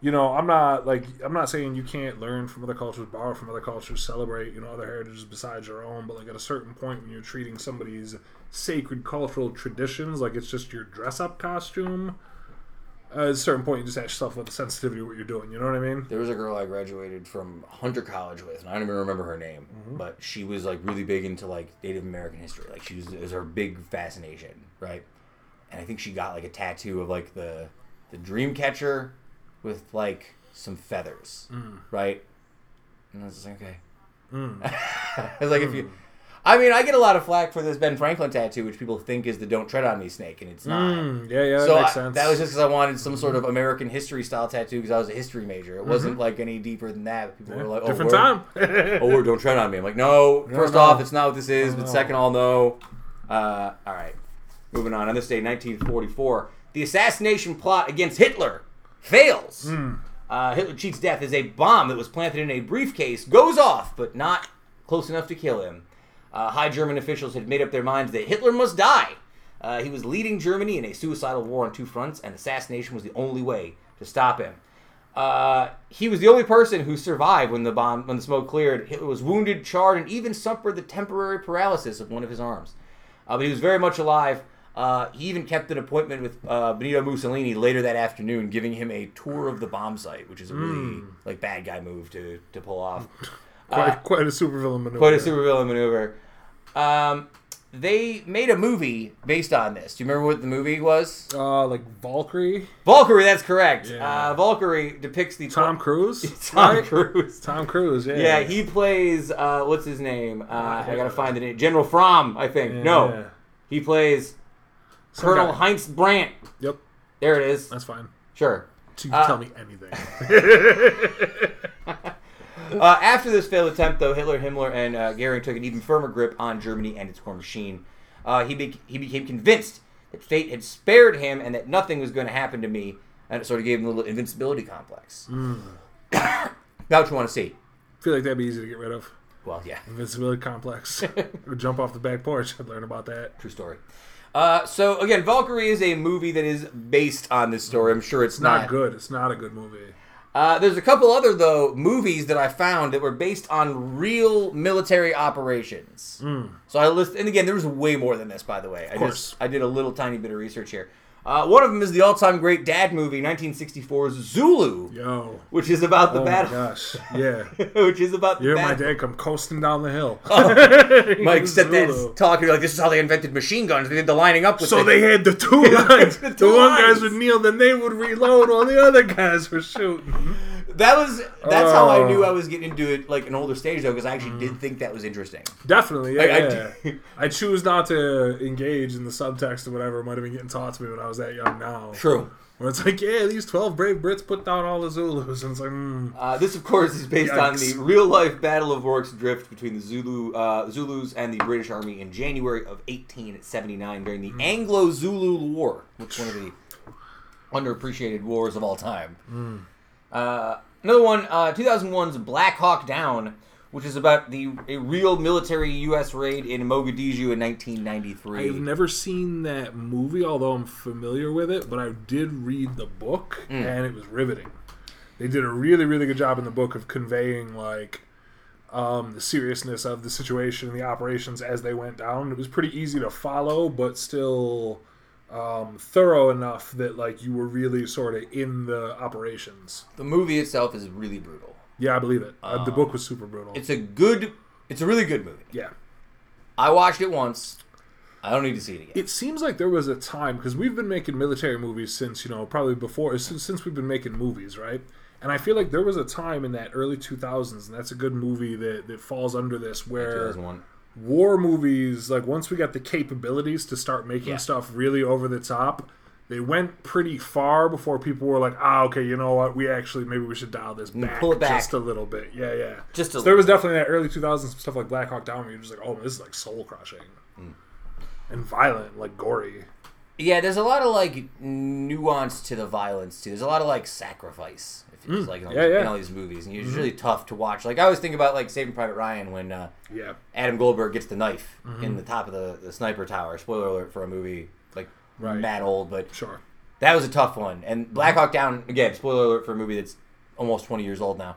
you know, I'm not like I'm not saying you can't learn from other cultures, borrow from other cultures, celebrate, you know, other heritages besides your own. But like at a certain point, when you're treating somebody's sacred cultural traditions like it's just your dress up costume, at a certain point, you just ask yourself what the sensitivity of what you're doing. You know what I mean? There was a girl I graduated from Hunter College with, and I don't even remember her name, mm-hmm. but she was like really big into like Native American history. Like she was, it was her big fascination, right? And I think she got like a tattoo of like the the dream catcher with like some feathers, mm. right? And I was just like, okay. Mm. I was like, if you, mm. I mean, I get a lot of flack for this Ben Franklin tattoo, which people think is the "Don't Tread on Me" snake, and it's not. Mm, yeah, yeah, that makes I- sense. that was just because I wanted some sort of American history style tattoo because I was a history major. It wasn't like any deeper than that. People were like, "Oh, different time. oh, word, don't tread on me." I'm like, "No, first no. off, it's not what this is. But No. second, all no." Uh, all right, moving on. On this day, 1944, the assassination plot against Hitler fails. Hmm. Uh, Hitler cheats death as a bomb that was planted in a briefcase goes off, but not close enough to kill him. Uh, high German officials had made up their minds that Hitler must die. Uh, he was leading Germany in a suicidal war on two fronts, and assassination was the only way to stop him. Uh, he was the only person who survived when the bomb, when the smoke cleared. Hitler was wounded, charred, and even suffered the temporary paralysis of one of his arms. Uh, but he was very much alive. Uh, he even kept an appointment with uh, Benito Mussolini later that afternoon, giving him a tour of the bomb site, which is a really like bad guy move to to pull off. Quite, quite a supervillain maneuver. Quite a supervillain maneuver. Um, they made a movie based on this. Do you remember what the movie was? Uh, like Valkyrie, Valkyrie. That's correct. Yeah. Uh, Valkyrie depicts the Tom Cruise. Tom right? Cruise. Tom Cruise. Yeah. Yeah, he plays. Uh, what's his name? Uh, I gotta find the name. General Fromm, I think. No, he plays Some Colonel guy. Heinz Brandt. Yep. There it is. That's fine. Sure. You can Uh, tell me anything. Uh, after this failed attempt, though, Hitler, Himmler, and uh, Goering took an even firmer grip on Germany and its war machine. Uh, he, be- he became convinced that fate had spared him and that nothing was going to happen to me, and it sort of gave him a little invincibility complex. Now, what you want to see? I feel like that'd be easy to get rid of. Well, yeah, Invincibility complex. or jump off the back porch and learn about that. true story. Uh, so again, Valkyrie is a movie that is based on this story. I'm sure it's It's not not good. It's not a good movie. Uh, there's a couple other though movies that I found that were based on real military operations. So I list, and again, there was way more than this, by the way. I course. just I did a little tiny bit of research here. Uh, one of them is the all-time great dad movie, 1964's Zulu, Yo. which is about the Oh battle, gosh. Yeah. which is about the You hear my battle. dad come coasting down the hill. My stepdad's Zulu. talking like this is how they invented machine guns. They did the lining up with So the- they had the two lines. The the two one lines. guys would kneel, then they would reload while the other guys were shooting. That was that's how I Oh. knew I was getting into it like an older stage though, because I actually did think that was interesting. Definitely, yeah. I- I yeah. do- I, choose not to engage in the subtext or whatever might have been getting taught to me when I was that young now. True. Where it's like, yeah, these 12 brave Brits put down all the Zulus. And it's like, mm, Uh, this, of course, is based on the real-life Battle of Rorke's Drift between the Zulu uh, Zulus and the British Army in January of 1879 during the Anglo-Zulu War, which one of the underappreciated wars of all time. Hmm. Uh, another one, uh, 2001's Black Hawk Down, which is about the a real military U.S. raid in Mogadishu in 1993. I've never seen that movie, although I'm familiar with it, but I did read the book, Mm. and it was riveting. They did a really, really good job in the book of conveying, like, um, the seriousness of the situation and the operations as they went down. It was pretty easy to follow, but still um, thorough enough that, like, you were really sort of in the operations. the movie itself is really brutal. Yeah, I believe it. Uh, the book was super brutal. It's a good, it's a really good movie. yeah. I watched it once. I don't need to see it again. It seems like there was a time because we've been making military movies since you know probably before since, since we've been making movies, right? And I feel like there was a time in that early 2000s, and that's a good movie that, that falls under this, where 2001. War movies, like once we got the capabilities to start making Yeah. stuff really over the top, they went pretty far before people were like, ah, okay, you know what? We actually maybe we should dial this back, pull it back. just a little bit. Yeah, yeah. Just a So there was little definitely that early 2000s stuff like Black Hawk Down where you're just like, oh, this is like soul crushing. And violent, like gory. Yeah, there's a lot of like nuance to the violence too. There's a lot of like sacrifice. It's like in all, Mm. Yeah, these, yeah. Mm-hmm. in all these movies, and it's really tough to watch. Like I always think about like Saving Private Ryan when uh, Yeah. Adam Goldberg gets the knife Mm-hmm. in the top of the, the sniper tower. Spoiler alert for a movie like Right. mad old, but Sure. that was a tough one. And Black Hawk Down again. Spoiler alert for a movie that's almost 20 years old now.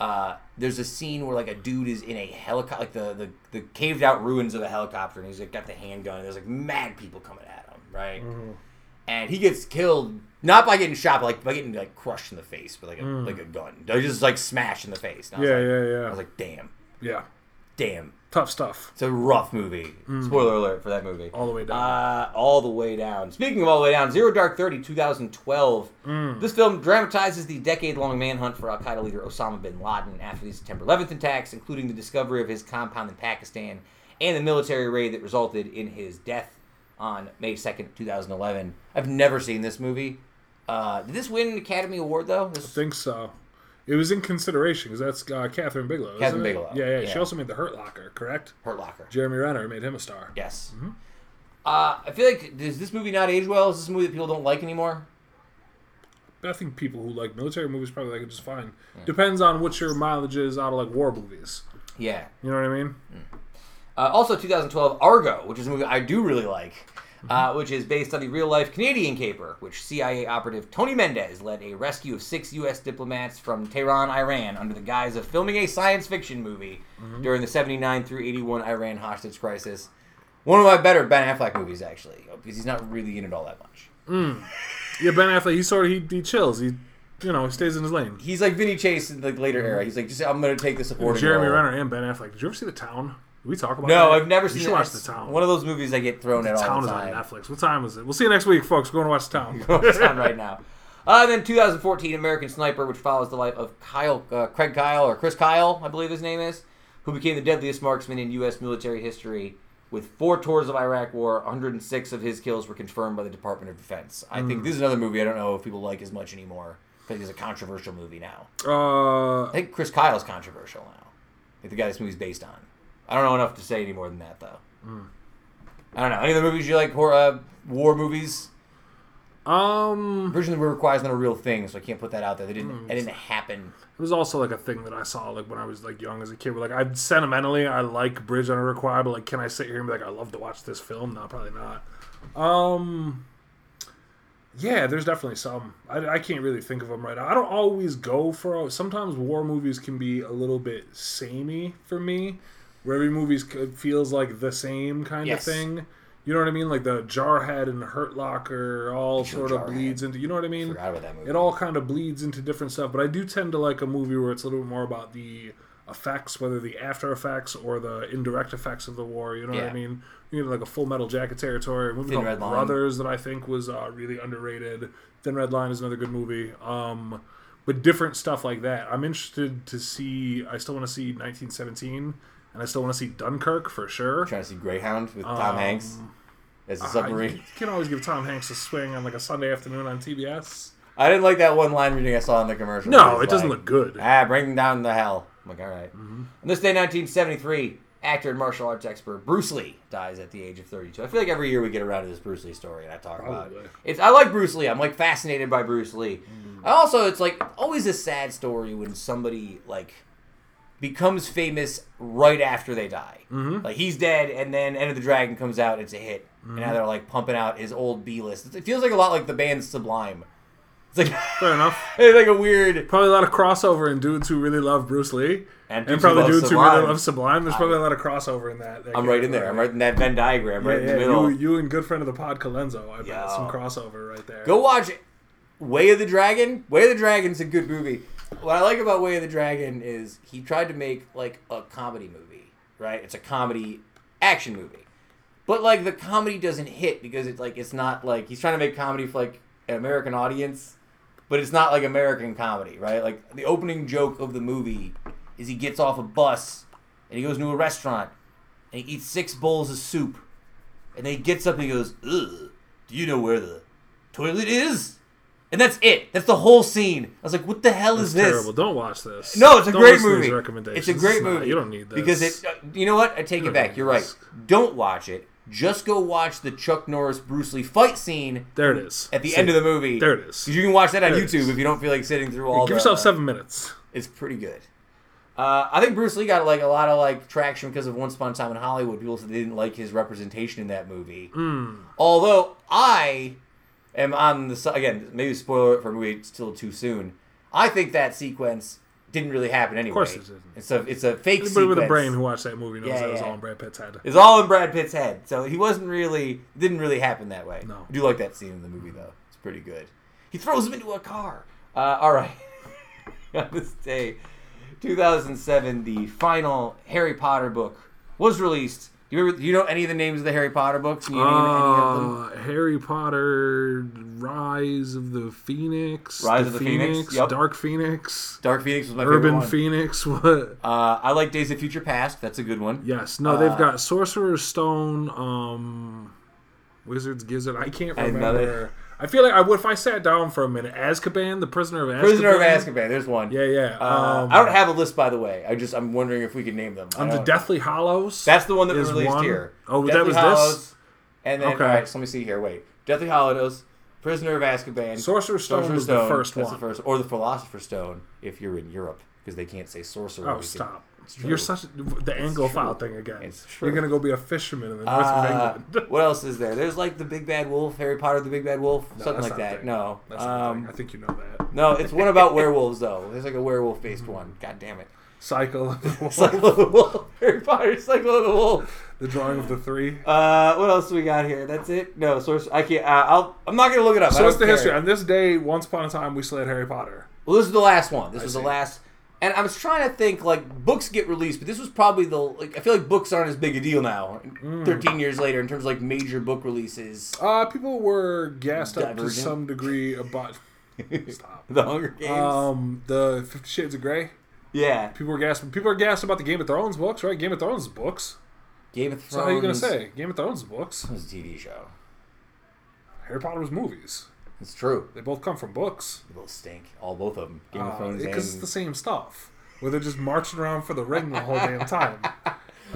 Uh, there's a scene where like a dude is in a helicopter, like the, the the caved out ruins of a helicopter, and he's like got the handgun. And there's like mad people coming at him, right? And he gets killed not by getting shot, but like by getting like crushed in the face with like a like a gun. They just like smashed in the face. I Yeah, like, yeah, yeah. I was like, damn, Yeah. damn. Tough stuff. It's a rough movie. Spoiler alert for that movie. Mm. All the way down. Uh, all the way down. Speaking of all the way down, Zero Dark Thirty, 2012. Mm. This film dramatizes the decade-long manhunt for Al Qaeda leader Osama bin Laden after the September 11th attacks, including the discovery of his compound in Pakistan and the military raid that resulted in his death on May 2nd, 2011. I've never seen this movie. Uh, did this win an Academy Award though? This, I think so. It was in consideration because that's uh, Kathryn Bigelow. Kathryn? Bigelow, Yeah, yeah, yeah. She also made The Hurt Locker, correct? Hurt Locker. Jeremy Renner made him a star. Yes. Mm-hmm. Uh, I feel like does this movie not age well? Is this a movie that people don't like anymore? I think people who like military movies probably like it just fine. Depends on what your mileage is out of like war movies. Yeah. You know what I mean? Uh, also, 2012, Argo, which is a movie I do really like, uh, which is based on the real life Canadian caper, which CIA operative Tony Mendez led a rescue of six U.S. diplomats from Tehran, Iran, under the guise of filming a science fiction movie mm-hmm. during the 79 through 81 Iran hostage crisis. One of my better Ben Affleck movies, actually, because he's not really in it all that much. Mm. Yeah, Ben Affleck. He sort of he, he chills. He you know he stays in his lane. He's like Vinny Chase in the later mm-hmm. era. He's like, just I'm going to take the supporting Jeremy role. Renner and Ben Affleck. Did you ever see The Town? We talk about No, that? I've never You seen should it. watch The Town. One of those movies I get thrown at the all Town the is on. Netflix. What time is it? We'll see you next week, folks. We're going to watch The Town. It's on right now. Uh, then 2014 American Sniper, which follows the life of Kyle, uh, Craig Kyle, or Chris Kyle, I believe his name is, who became the deadliest marksman in U.S. military history. With four tours of Iraq War, 106 of his kills were confirmed by the Department of Defense. I Hmm. think this is another movie I don't know if people like as much anymore because it's a controversial movie now. Uh, I think Chris Kyle's controversial now. Like the guy this movie's based on. I don't know enough to say any more than that though. Hmm. I don't know. Any other movies you like? Horror, uh, war movies? um, Version of the Requires is not a real thing, so I can't put that out there. They didn't. It didn't happen. it was also like a thing that I saw like when I was like young as a kid. Where like I sentimentally I like Bridge on a River Kwai, but like can I sit here and be like I love to watch this film? No, probably not. Um, yeah, there's definitely some. I, I can't really think of them right now. I don't always go for. Sometimes war movies can be a little bit samey for me, where every movie feels like the same kind Yes. of thing. You know what I mean? Like the Jarhead and Hurt Locker all Sure, sort of Jarhead. bleeds into. You know what I mean? Forgot about that movie. it all kind of bleeds into different stuff. But I do tend to like a movie where it's a little bit more about the effects, whether the after effects or the indirect effects of the war. You know what I mean? You know, like a Full Metal Jacket territory. A movie Thin called Red Line. Brothers that I think was uh, really underrated. Thin Red Line is another good movie. Um, but different stuff like that. I'm interested to see. I still want to see 1917, and I still want to see Dunkirk for sure. trying to see Greyhound with Tom Hanks as a Uh, submarine. you can always give Tom Hanks a swing on like a Sunday afternoon on TBS. I didn't like that one line reading I saw in the commercial. No, it doesn't look good. Ah, bring down the hell. I'm like, all right. Mm-hmm. On this day, 1973, actor and martial arts expert Bruce Lee dies at the age of 32. I feel like every year we get around to this Bruce Lee story and I talk about it. It's I like Bruce Lee. I'm like fascinated by Bruce Lee. Mm. I also, it's like always a sad story when somebody like becomes famous right after they die. Mm-hmm. Like he's dead, and then Enter the Dragon comes out. It's a hit, and Mm-hmm. now they're like pumping out his old B list. It feels like a lot like the band Sublime. It's like Fair enough. it's like a weird Probably a lot of crossover in dudes who really love Bruce Lee, and, and probably dudes who really love Sublime. There's probably a lot of crossover in that. that I'm right in there. I'm right in that Venn diagram, right Yeah, in the middle. You, you and good friend of the pod, Colenso. I bet Yo. some crossover right there. Go watch it. Way of the Dragon. Way of the Dragon's a good movie. What I like about Way of the Dragon is he tried to make like a comedy movie, right? It's a comedy action movie. But like the comedy doesn't hit because it's like it's not like he's trying to make comedy for like an American audience, but it's not like American comedy, right? Like the opening joke of the movie is he gets off a bus and he goes to a restaurant and he eats six bowls of soup. And then he gets up and he goes, Ugh, do you know where the toilet is? And that's it. That's the whole scene. I was like, what the hell is this? terrible. Don't watch this. No, it's a Don't great movie. It's a great It's not- movie. You don't need this because it. uh, You know what? I take You it back. You're right. this. Don't watch it. Just go watch the Chuck Norris Bruce Lee fight scene There it is. at the See, end of the movie. There it is. You can watch that on There YouTube if you don't feel like sitting through all. Of it. Give the, yourself seven minutes. It's pretty good. Uh, I think Bruce Lee got like a lot of like traction because of Once Upon a Time in Hollywood. People said they didn't like his representation in that movie. Hmm. Although I am on the again, maybe spoiler alert for a movie. It's still too soon. I think that sequence didn't really happen anyway. Of course it didn't. It's a it's a fake Anybody sequence. with a brain who watched that movie knows Yeah, that was all in Brad Pitt's head. It's all in Brad Pitt's head. So he wasn't really didn't really happen that way. No. I do like that scene in the movie though. It's pretty good. He throws him into a car. Uh, all right. On this day, 2007, the final Harry Potter book was released. Do you, remember, do you know any of the names of the Harry Potter books? Can you name any of them? Uh, Harry Potter, Rise of the Phoenix, Rise of the Phoenix, yep. Dark Phoenix, Dark Phoenix was my favorite Urban one. Phoenix. What? Uh, I like Days of Future Past. That's a good one. Yes, no, they've Uh, got Sorcerer's Stone, um, Wizard's Gizzard. I can't remember. I feel like I would if I sat down for a minute. Azkaban, the Prisoner of Azkaban. Prisoner of Azkaban. There's one. Yeah, yeah. Uh, um, I don't have a list, by the way. I just I'm wondering if we could name them. Um, the Deathly Hallows. That's the one that was released one. here. Oh, that Deathly was this? And then, Okay. all right, so let me see here. Wait, Deathly Hallows, Prisoner of Azkaban, Sorcerer's Stone Sorcerer's was the first that's one. The first, or the Philosopher's Stone if you're in Europe because they can't say sorcerer. Oh, stop. You're such the Anglophile thing again. It's You're gonna go be a fisherman in the north Uh, of England. what else is there? There's like the Big Bad Wolf, Harry Potter, the Big Bad Wolf, No, something like that. No, That's not a thing. um, I think you know that. no, it's one about werewolves though. There's like a werewolf based one. God damn it! Cycle, Cycle of the Wolf, Harry Potter, Cycle of the Wolf. the drawing of the three. Uh, what else do we got here? That's it. No source. I can't. Uh, I'll. I'm not gonna look it up. So what's the history? On this day, once upon a time, we slayed Harry Potter. Well, this is the last one. This I was the last. And I was trying to think like books get released, but this was probably the like I feel like books aren't as big a deal now. Mm. Thirteen years later, in terms of like major book releases, Uh, people were gassed up to some degree about. Stop. The Hunger Games. Um, the Fifty Shades of Grey. yeah, People were gassed. People are gassed about the Game of Thrones books, right? Game of Thrones books. Game of Thrones. So how are you gonna say Game of Thrones books? It was a TV show. Harry Potter was movies. It's true. They both come from books. They both stink. All both of them. Game of uh, Thrones because and it's the same stuff. Where they're just marching around for the ring the whole damn time.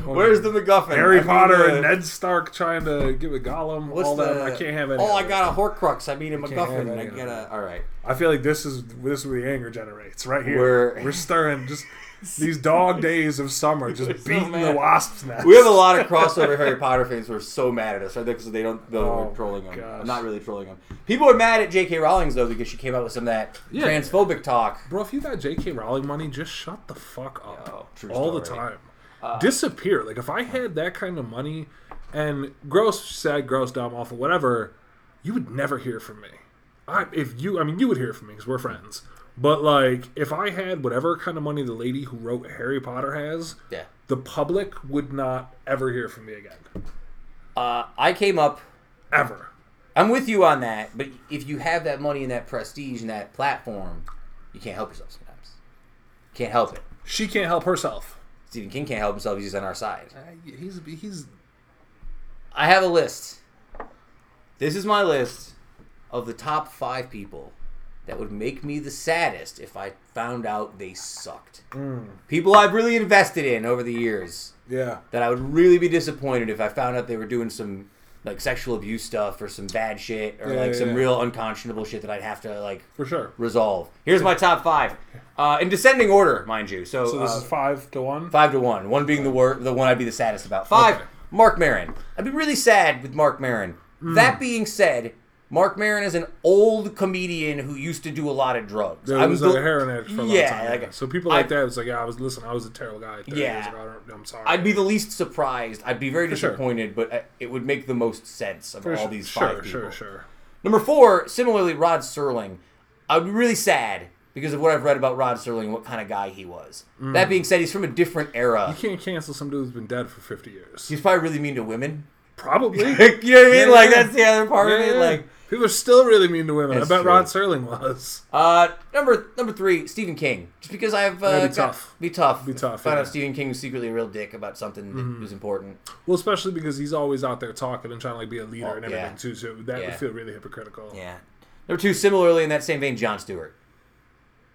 Where's the MacGuffin? Harry I Potter uh, and Ned Stark trying to give a Gollum? What's all the? that. I can't have any. Oh, I got a Horcrux. I mean a MacGuffin. I got a. All right. I feel like this is this is where the anger generates right here. We're- We're, stirring just these dog days of summer, just We're so beating the wasps' nest. We have a lot of crossover Harry Potter fans who are so mad at us, right? Because they don't Oh, we're trolling them. gosh. I'm not really trolling them. People are mad at J.K. Rowling's though because she came out with some of that Yeah. transphobic talk. Bro, if you got J.K. Rowling money, just shut the fuck up Yo, all the time. Uh, Disappear. Like if I had that kind of money, and gross, sad, gross, dumb, awful, whatever, you would never hear from me. I if you, I mean, you would hear from me because we're friends. But like, if I had whatever kind of money the lady who wrote Harry Potter has, Yeah. the public would not ever hear from me again. Uh, I came up. Ever. I'm with you on that, but if you have that money and that prestige and that platform, you can't help yourself sometimes. Can't help it. She can't help herself. Stephen King can't help himself. He's on our side. Uh, he's he's I have a list. This is my list of the top five people that would make me the saddest if I found out they sucked. People I've really invested in over the years yeah. that I would really be disappointed if I found out they were doing some like sexual abuse stuff or some bad shit or Yeah, like yeah, some yeah. real unconscionable shit that I'd have to like For sure. resolve. Here's my top five, uh, in descending order, mind you. So, So this uh, is five to one. Five to one. One being the wor- the one I'd be the saddest about. Five, Okay. Marc Maron. I'd be really sad with Marc Maron. Hmm. That being said, Marc Maron is an old comedian who used to do a lot of drugs. There I'm was like a heroin addict for a long time. like- yeah. so people like I- that, it's like, yeah, I was listen, I was a terrible guy. 30 Yeah. ago. I don't, I'm sorry. I'd be the least surprised. I'd be very For sure. disappointed, but uh, it would make the most sense of For all sure, these sure, five people. sure, sure. Sure. Number four, similarly, Rod Serling. I'd be really sad because of what I've read about Rod Serling and what kind of guy he was. That being said, he's from a different era. Mm. You can't cancel some dude who's been dead for 50 years. He's probably really mean to women. Probably. you know what I mean? Yeah, like yeah. that's the other part of it. yeah. Like, people are still really mean to women. I It's bet true. Rod Serling was. uh, number number three, Stephen King. Just because I've uh, That'd be got- tough. Be tough. Be tough, Found yeah. out Stephen King was secretly a real dick about something Mm-hmm. that was important. Well, especially because he's always out there talking and trying to like be a leader Oh, and everything yeah. too. So that Yeah. would feel really hypocritical. Yeah. Number two, similarly in that same vein, Jon Stewart.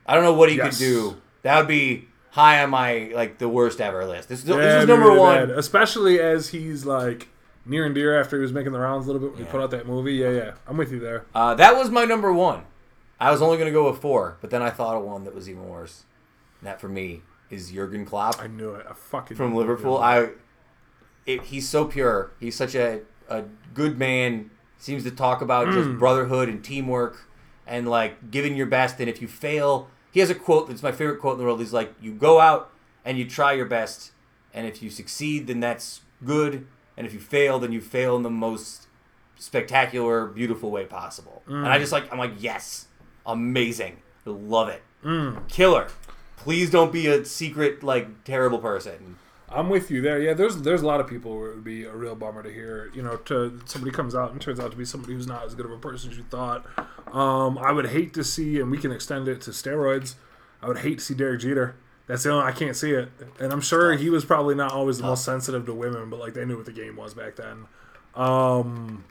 I don't know what he Yes. could do. That would be high on my like the worst ever list. This, this Yeah, is it'd be number really one. bad. especially as he's like near and dear after he was making the rounds a little bit when Yeah. he put out that movie. Yeah, yeah, I'm with you there. Uh, that was my number one. I was only going to go with four, but then I thought of one that was even worse. And that for me is Jurgen Klopp. I knew it. I fucking from knew it. Liverpool. I, it, he's so pure. He's such a, a good man. Seems to talk about Mm. just brotherhood and teamwork and like giving your best. And if you fail, he has a quote that's my favorite quote in the world. He's like, "You go out and you try your best, and if you succeed, then that's good. And if you fail, then you fail in the most spectacular, beautiful way possible." And I just like, I'm like, yes, amazing, love it, killer. Please don't be a secret like terrible person. I'm with you there. Yeah, there's there's a lot of people where it would be a real bummer to hear. You know, to somebody comes out and turns out to be somebody who's not as good of a person as you thought. Um, I would hate to see, and we can extend it to steroids. I would hate to see Derek Jeter. That's the only I can't see it, and I'm sure he was probably not always the most sensitive to women, but like they knew what the game was back then. Um,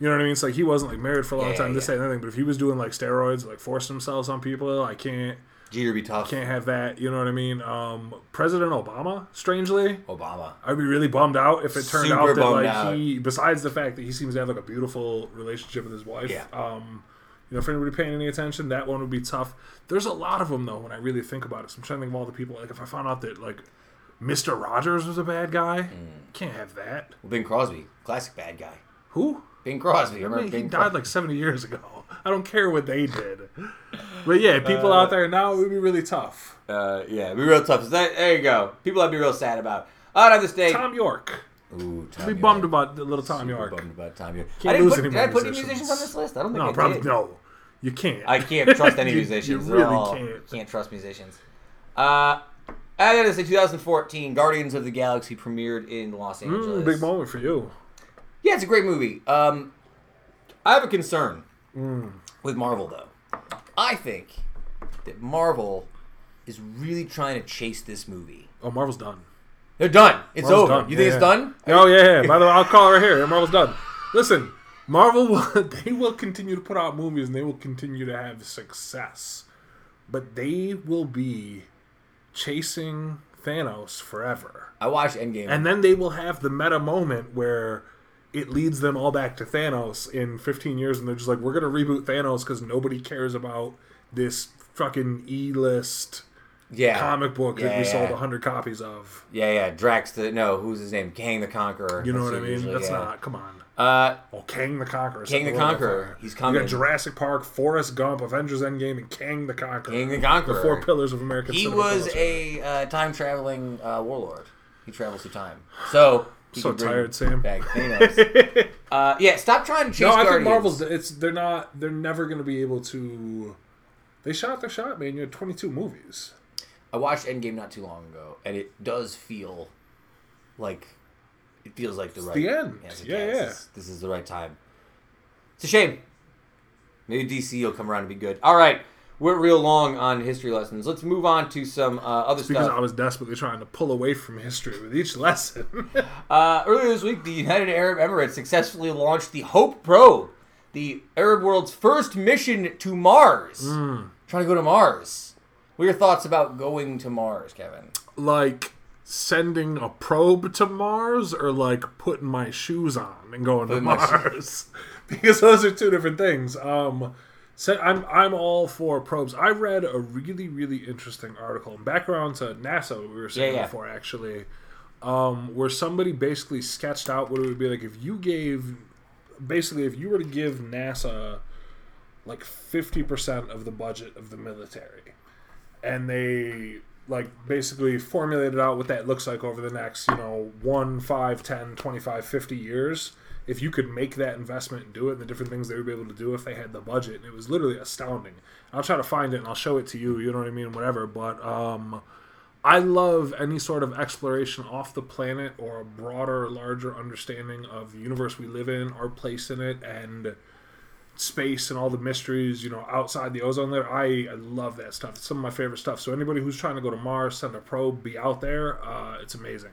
you know what I mean? It's like he wasn't like married for a long Yeah, time, this yeah. that, and anything. But if he was doing like steroids, like forcing himself on people, I can't Jeter be tough. can't have that. You know what I mean? Um, President Obama, strangely, Obama. I'd be really bummed out if it turned Super out that like out. he, besides the fact that he seems to have like a beautiful relationship with his wife. Yeah. Um, you know, for anybody paying any attention, that one would be tough. There's a lot of them though. When I really think about it, so I'm trying to think of all the people. Like if I found out that like Mr. Rogers was a bad guy. Mm. Can't have that. Well, Bing Crosby, classic bad guy. Who? Bing Crosby. I Remember mean, he Bing died Crosby? like 70 years ago. I don't care what they did. But yeah, people Uh, out there now, it would be really tough. Uh, yeah, it'd be real tough. So that, there you go. People I'd be real sad about. On this day. Thom Yorke. Ooh, Thom I'd be Yorke. bummed about the little Thom Super Yorke. bummed about Thom Yorke. Can't I didn't lose put, any did I put any musicians. musicians on this list? I don't think No, I probably did. no. You can't. I can't trust any You- musicians You at really all. can't. trust musicians. Uh, I gotta say, 2014, Guardians of the Galaxy premiered in Los Angeles. Mm, big moment for you. Yeah, it's a great movie. Um, I have a concern Mm. with Marvel, though. I think that Marvel is really trying to chase this movie. Oh, Marvel's done. They're done. It's Marvel's over. done. You think Yeah, it's done? Oh yeah, yeah. By the way, I'll call it right here. Marvel's done. Listen, Marvel will they will continue to put out movies and they will continue to have success, but they will be chasing Thanos forever, I watched Endgame. and then they will have the meta moment where it leads them all back to Thanos in 15 years, and they're just like, we're gonna reboot Thanos because nobody cares about this fucking E-list yeah, comic book that Yeah, we sold yeah. 100 copies of. yeah, yeah. Drax. The no, who's his name? Kang the Conqueror. You know That's what I mean? usually, That's yeah. not. Come on. Uh, Oh, Kang the Conqueror. King the Conqueror. He's You coming. got Jurassic Park, Forrest Gump, Avengers Endgame, and Kang the Conqueror. Kang the Conqueror. The four pillars of American he was culture. a uh, time traveling uh, warlord. He travels through time. So So tired, Sam. Back Thanos. uh, yeah, stop trying to chase no, I think Marvel's. It's they're not. They're never going to be able to. They shot their shot, man. You had 22 movies. I watched Endgame not too long ago, and it does feel like it feels like the right the end. Yes, it Yeah, does. yeah. This, this is the right time. It's a shame. Maybe DC will come around and be good. All right, we're real long on history lessons. Let's move on to some uh, other It's because stuff. I was desperately trying to pull away from history with each lesson. Uh, earlier this week, the United Arab Emirates successfully launched the Hope probe, the Arab world's first mission to Mars. Hmm. Trying to go to Mars. What are your thoughts about going to Mars, Kevin? like sending a probe to Mars or like putting my shoes on and going to Putting my Mars because those are two different things. Um, so I'm I'm all for probes. I read a really really interesting article background to NASA we were saying Yeah, yeah. before actually, um, where somebody basically sketched out what it would be like if you gave basically if you were to give NASA like fifty percent of the budget of the military and they like basically formulated out what that looks like over the next you know 1 5 10 25 50 years. If you could make that investment and do it and the different things they would be able to do if they had the budget. And it was literally astounding. I'll try to find it and i'll show it to you you know what i mean whatever. But um i love any sort of exploration off the planet or a broader larger understanding of the universe we live in our place in it and space and all the mysteries, you know, outside the ozone layer. I, I love that stuff. It's some of my favorite stuff. So anybody who's trying to go to Mars, send a probe, be out there, uh, it's amazing.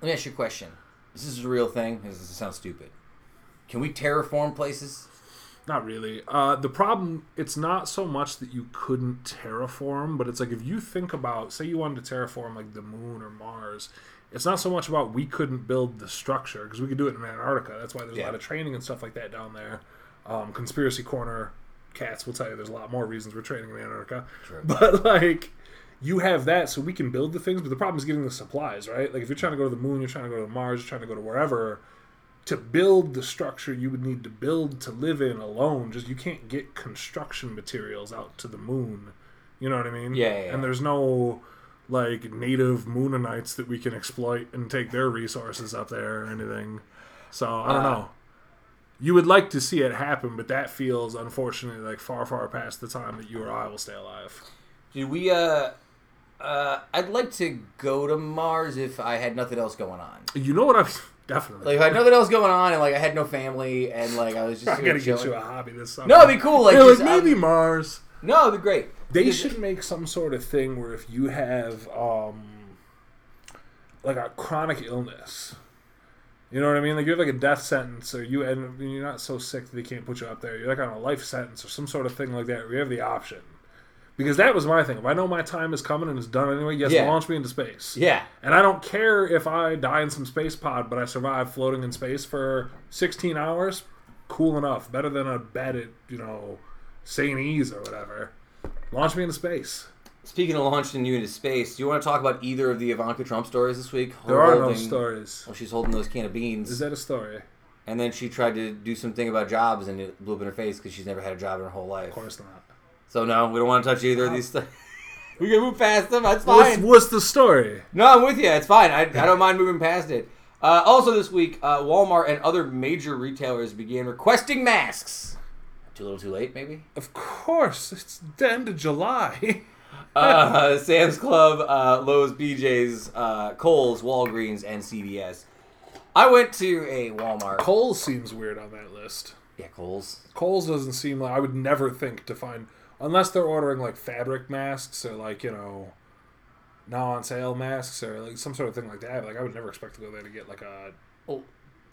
Let me ask you a question. Is this a real thing? Does this sound stupid? Can we terraform places? Not really. Uh, the problem, it's not so much that you couldn't terraform, but it's like if you think about, say, you wanted to terraform like the moon or Mars. It's not so much about we couldn't build the structure because we could do it in Antarctica. That's why there's Yeah. a lot of training and stuff like that down there. Um, conspiracy corner cats will tell you there's a lot more reasons we're training in Antarctica. But like, you have that, so we can build the things. But the problem is getting the supplies, right? Like if you're trying to go to the moon, you're trying to go to Mars, you're trying to go to wherever. To build the structure you would need to build to live in alone, just you can't get construction materials out to the moon. You know what I mean? Yeah, yeah, yeah. And there's no like native moonanites that we can exploit and take their resources up there or anything. So I don't Uh, know. You would like to see it happen, but that feels unfortunately like far, far past the time that you or I will stay alive. Dude, we uh uh I'd like to go to Mars if I had nothing else going on. You know what I'm definitely. Like if I had nothing else going on and like I had no family and like I was just I here gotta get you a hobby this summer. No, it'd be cool. Like, Yeah, like just, um, maybe Mars. no, it'd be great. They Because- should make some sort of thing where if you have um like a chronic illness, you know what I mean? Like you have like a death sentence, or you and you're not so sick that they can't put you up there. You're like on a life sentence or some sort of thing like that. You have the option. Because that was my thing. If I know my time is coming and it's done anyway, yes, Yeah. launch me into space. Yeah. And I don't care if I die in some space pod, but I survive floating in space for 16 hours. Cool enough. Better than a bed at, you know, St. E's or whatever. Launch me into space. Speaking of launching you into space, do you want to talk about either of the Ivanka Trump stories this week? There Her are no stories. Well, she's holding those can of beans, Is that a story? and then she tried to do something about jobs, and it blew up in her face because she's never had a job in her whole life. Of course not. So no, we don't want to touch either of these. St- we can move past them. That's What's, fine. what's the story? No, I'm with you. It's fine. I, I don't mind moving past it. Uh, also, this week, uh, Walmart and other major retailers began requesting masks. Too little, too late, maybe. Of course, it's the end of July. Uh, Sam's Club, uh, Lowe's, BJ's, uh, Kohl's, Walgreens, and CVS. I went to a Walmart. Kohl's seems weird on that list. yeah, Kohl's. Kohl's doesn't seem like I would never think to find unless they're ordering like fabric masks or like you know now on sale masks or like some sort of thing like that. Like I would never expect to go there to get like a Oh.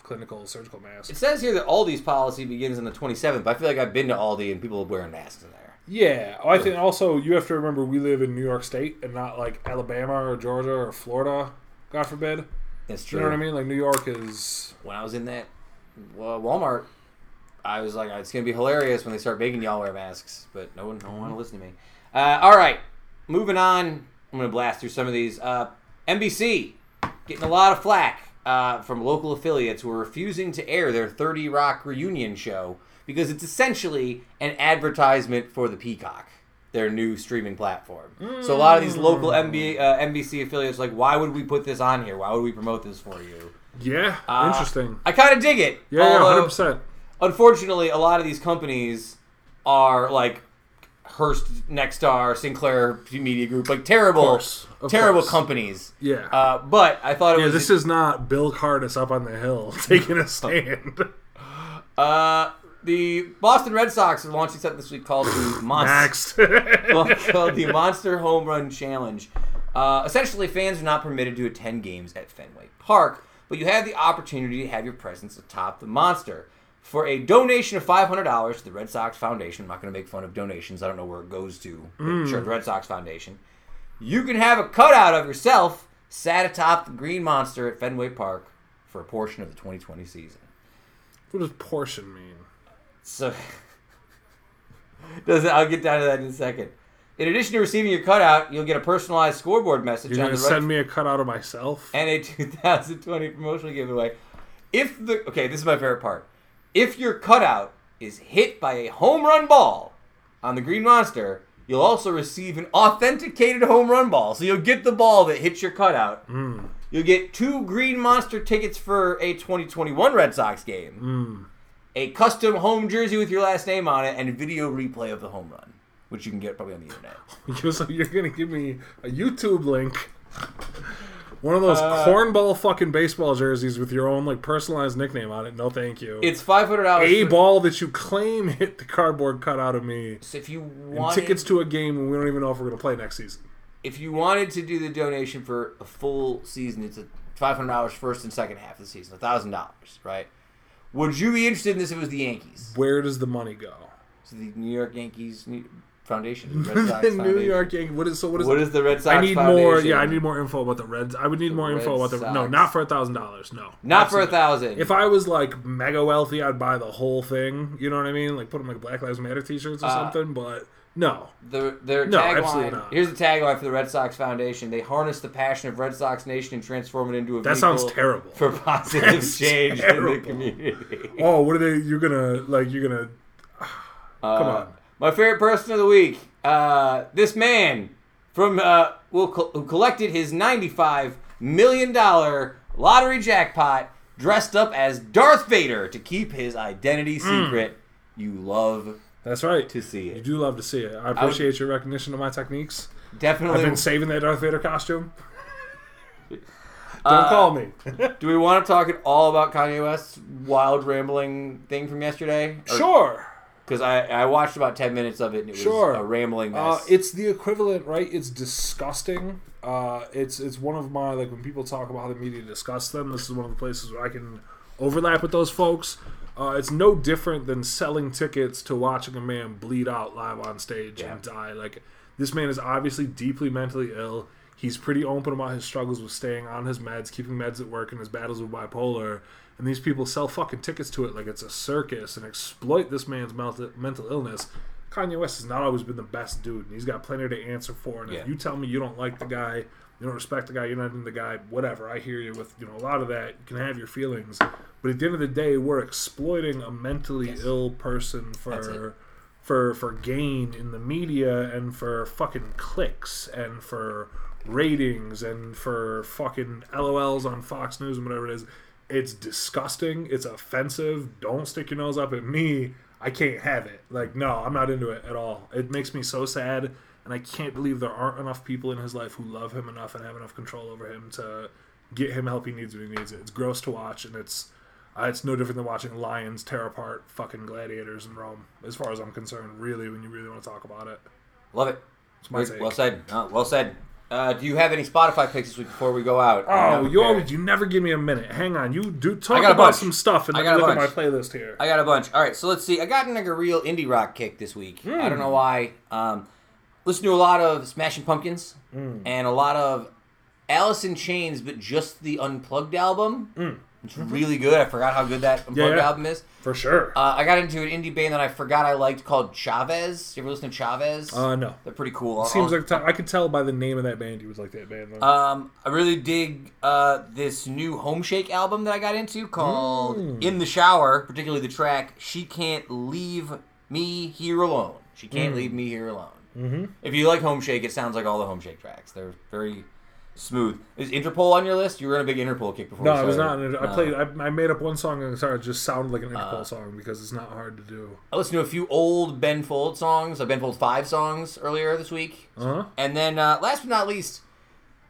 clinical surgical mask. It says here that Aldi's policy begins on the 27th, but I feel like I've been to Aldi and people are wearing masks in there. Yeah, I think also you have to remember we live in New York State and not like Alabama or Georgia or Florida. God forbid. That's true. You know what I mean? Like New York is When I was in that well, Walmart, I was like, it's going to be hilarious when they start making y'all wear masks, but no one, no one want to listen to me. Uh, all right, moving on. I'm going to blast through some of these. Uh, NBC getting a lot of flack uh, from local affiliates who are refusing to air their 30 Rock reunion show because it's essentially an advertisement for the Peacock, their new streaming platform. So a lot of these local NBA, uh, NBC affiliates are like, why would we put this on here? Why would we promote this for you? yeah Uh, interesting. I kind of dig it. Yeah, yeah, hundred percent. unfortunately, a lot of these companies are like Hearst, Nexstar, Sinclair Media Group, like terrible, course, of terrible course. companies. Yeah. Uh, but I thought it yeah, was this is not Bill Cardis up on the hill taking a stand. uh, the Boston Red Sox are launching something this week called the Monster, called the Monster Home Run Challenge. Uh, essentially, fans are not permitted to attend games at Fenway Park, but you have the opportunity to have your presence atop the monster. For a donation of $500 to the Red Sox Foundation, I'm not going to make fun of donations. I don't know where it goes to. but Sure, the Red Sox Foundation. You can have a cutout of yourself sat atop the Green Monster at Fenway Park for a portion of the 2020 season. what does portion mean? So, does it, I'll get down to that in a second. In addition to receiving your cutout, you'll get a personalized scoreboard message You're gonna send me a cutout of myself? and a 2020 promotional giveaway. If the okay, this is my favorite part. If your cutout is hit by a home run ball on the Green Monster, you'll also receive an authenticated home run ball. So you'll get the ball that hits your cutout. Mm. You'll get two Green Monster tickets for a 2021 Red Sox game, Mm. A custom home jersey with your last name on it, and a video replay of the home run, which you can get probably on the internet. You're, so you're gonna give me a YouTube link. One of those Uh, cornball fucking baseball jerseys with your own like personalized nickname on it. No, thank you. It's five hundred dollars. a ball that you claim hit the cardboard cutout of me. So If you want tickets to a game and we don't even know if we're gonna play next season. if you wanted to do the donation for a full season, it's a five hundred dollars first and second half of the season, thousand dollars, right? Would you be interested in this if it was the Yankees? Where does the money go? So the New York Yankees New- Foundation, the Red Sox the New Foundation. York Yankees. What is so? What is? What is the Red Sox? I need Foundation? more. Yeah, I need more info about the Reds. I would need The more info about the. No, not for a thousand dollars. No, Not for a thousand. If I was like mega wealthy, I'd buy the whole thing. You know what I mean? Like put them like Black Lives Matter T-shirts or Uh, something. But no, the, their No, tagline. not. Here's the tagline for the Red Sox Foundation: They harness the passion of Red Sox Nation and transform it into a that vehicle sounds terrible. for positive That's change in the community. Oh, what are they? You're gonna like? You're gonna? Come on. My favorite person of the week, uh, this man from uh, who collected his ninety-five million dollar lottery jackpot, dressed up as Darth Vader to keep his identity Hmm. secret. You love That's right. to see it. You do love to see it. I appreciate your recognition of my techniques. Definitely. I've been saving that Darth Vader costume. Don't Uh, call me. Do we want to talk at all about Kanye West's wild rambling thing from yesterday? sure. Because I, I watched about ten minutes of it and it was Sure. a rambling Uh, it's the equivalent, right? It's disgusting. Uh, it's it's one of my like when people talk about how the media discuss them. This is one of the places where I can overlap with those folks. Uh, it's no different than selling tickets to watching a man bleed out live on stage Yeah. and die. Like this man is obviously deeply mentally ill. He's pretty open about his struggles with staying on his meds, keeping meds at work, and his battles with bipolar. And these people sell fucking tickets to it like it's a circus and exploit this man's mental illness. Kanye West has not always been the best dude, and he's got plenty to answer for. And Yeah. if you tell me you don't like the guy, you don't respect the guy, you're not into the guy, whatever. I hear you with you know a lot of that. You can have your feelings, but at the end of the day, we're exploiting a mentally Yes. ill person for for for gain in the media and for fucking clicks and for ratings and for fucking LOLs on Fox News and whatever it is. It's disgusting. It's offensive. Don't stick your nose up at me. I can't have it. Like, no, I'm not into it at all. It makes me so sad, and I can't believe there aren't enough people in his life who love him enough and have enough control over him to get him help he needs when he needs it. It's gross to watch, and it's uh, it's no different than watching lions tear apart fucking gladiators in Rome, as far as I'm concerned. Really, when you really want to talk about it, Love it. it's my take. Well said. Uh, well said. Uh, do you have any Spotify picks this week before we go out? Oh, you always you never give me a minute. Hang on, you do talk about bunch. some stuff and I got look at my playlist here. I got a bunch. All right, so let's see. I got like a real indie rock kick this week. I don't know Hmm. why. Um, listen to a lot of Smashing Pumpkins Hmm. and a lot of Alice in Chains, but just the Unplugged album. It's really good. I forgot how good that Unplugged Hmm. yeah. album is. For sure. Uh, I got into an indie band that I forgot I liked called Chavez. You ever listen to Chavez? Uh, no. They're pretty cool. Seems I'll- like t- I could tell by the name of that band you would like that band. Though. Um, I really dig uh, this new Homeshake album that I got into called Mm. "In the Shower." Particularly the track "She Can't Leave Me Here Alone." She Mm. can't leave me here alone. Mm-hmm. If you like Homeshake, it sounds like all the Homeshake tracks. They're very smooth. Is Interpol on your list? You were in a big Interpol kick before. no, I was not. I No. played. I, I made up one song on guitar. It just sounded like an Interpol Uh. song because it's not hard to do. I listened to a few old Ben Folds songs, like Ben Folds Five songs earlier this week. Uh huh. And then, uh, last but not least,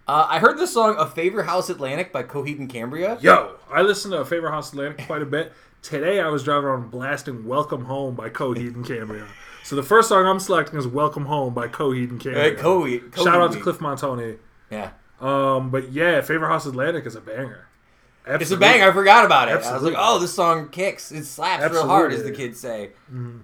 uh, I heard the song "A Favor House Atlantic" by Coheed and Cambria. Yo, I listened to "A Favorite House Atlantic quite a bit. Today I was driving around blasting "Welcome Home" by Coheed and Cambria. So the first song I'm selecting is "Welcome Home" by Coheed and Cambria. Uh, Coheed- Shout out to Cliff Montoni. Yeah. Um, but yeah, Favorite House Atlantic is a banger. It's a Absolutely. bang. I forgot about it. I was like, oh, this song kicks. It slaps real hard, as the kids say.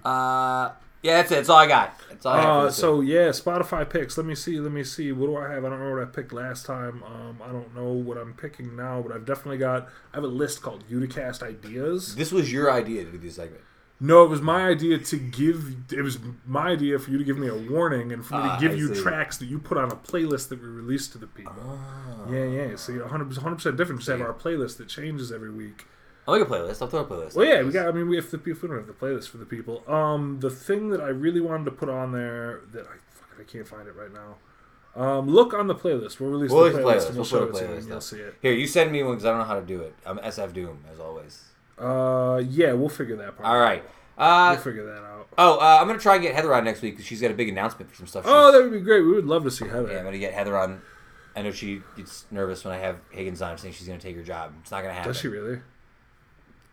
Uh, yeah, that's it. That's all I got. That's all I. Uh, so yeah, Spotify picks. Let me see. Let me see. What do I have? I don't know what I picked last time. Um, I don't know what I'm picking now, but I've definitely got. I have a list called Uticast ideas. this was your idea to do this segment. No, it was my idea to give. It was my idea for you to give me a warning and for me Ah, to give I you see. tracks that you put on a playlist that we release to the people. Ah. Yeah, yeah. So you're 100 percent different. Just have our playlist that changes every week. I like a playlist. I'll throw a playlist. Well, yeah, we got. I mean, we have the people. We don't have the playlist for the people. Um, the thing that I really wanted to put on there that I fuck I can't find it right now. Um, look on the playlist. We'll release We'll the playlist, the playlist. and We'll we'll show it to you, playlist you'll see it. Here, you send me one because I don't know how to do it. I'm SF Doom as always. Uh, yeah, we'll figure that part. All right. Uh, we'll figure that out. oh, uh, I'm gonna try and get Heather on next week because she's got a big announcement for some stuff. Oh, she's- that would be great. We would love to see Heather. yeah, I'm gonna get Heather on. I know she gets nervous when I have Higgins on, saying she's gonna take her job. It's not gonna happen. Does she really?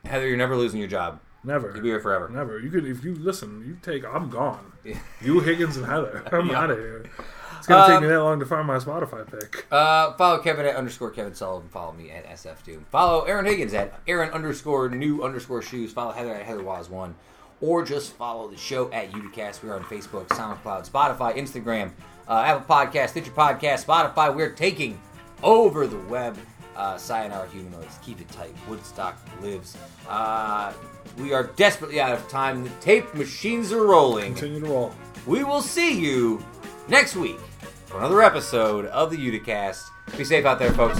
Heather, you're never losing your job. Never. You'll be here forever. Never. You could if you listen. You take. I'm gone. You Higgins and Heather. I'm Yeah. out of here. It's gonna take Um, me that long to find my Spotify pick. Uh, follow Kevin at underscore Kevin Sullivan. Follow me at SF Doom. Follow Erin Higgins at Erin underscore new underscore shoes. Follow Heather at Heather Waz one, or just follow the show at Uticast. We're on Facebook, SoundCloud, Spotify, Instagram, uh, Apple Podcast, Stitcher Podcast, Spotify. We're taking over the web. Uh, Sayonara Humanoids. Keep it tight. Woodstock lives. Uh, we are desperately out of time. The tape machines are rolling. Continue to roll. We will see you next week for another episode of the Uticast. Be safe out there, folks.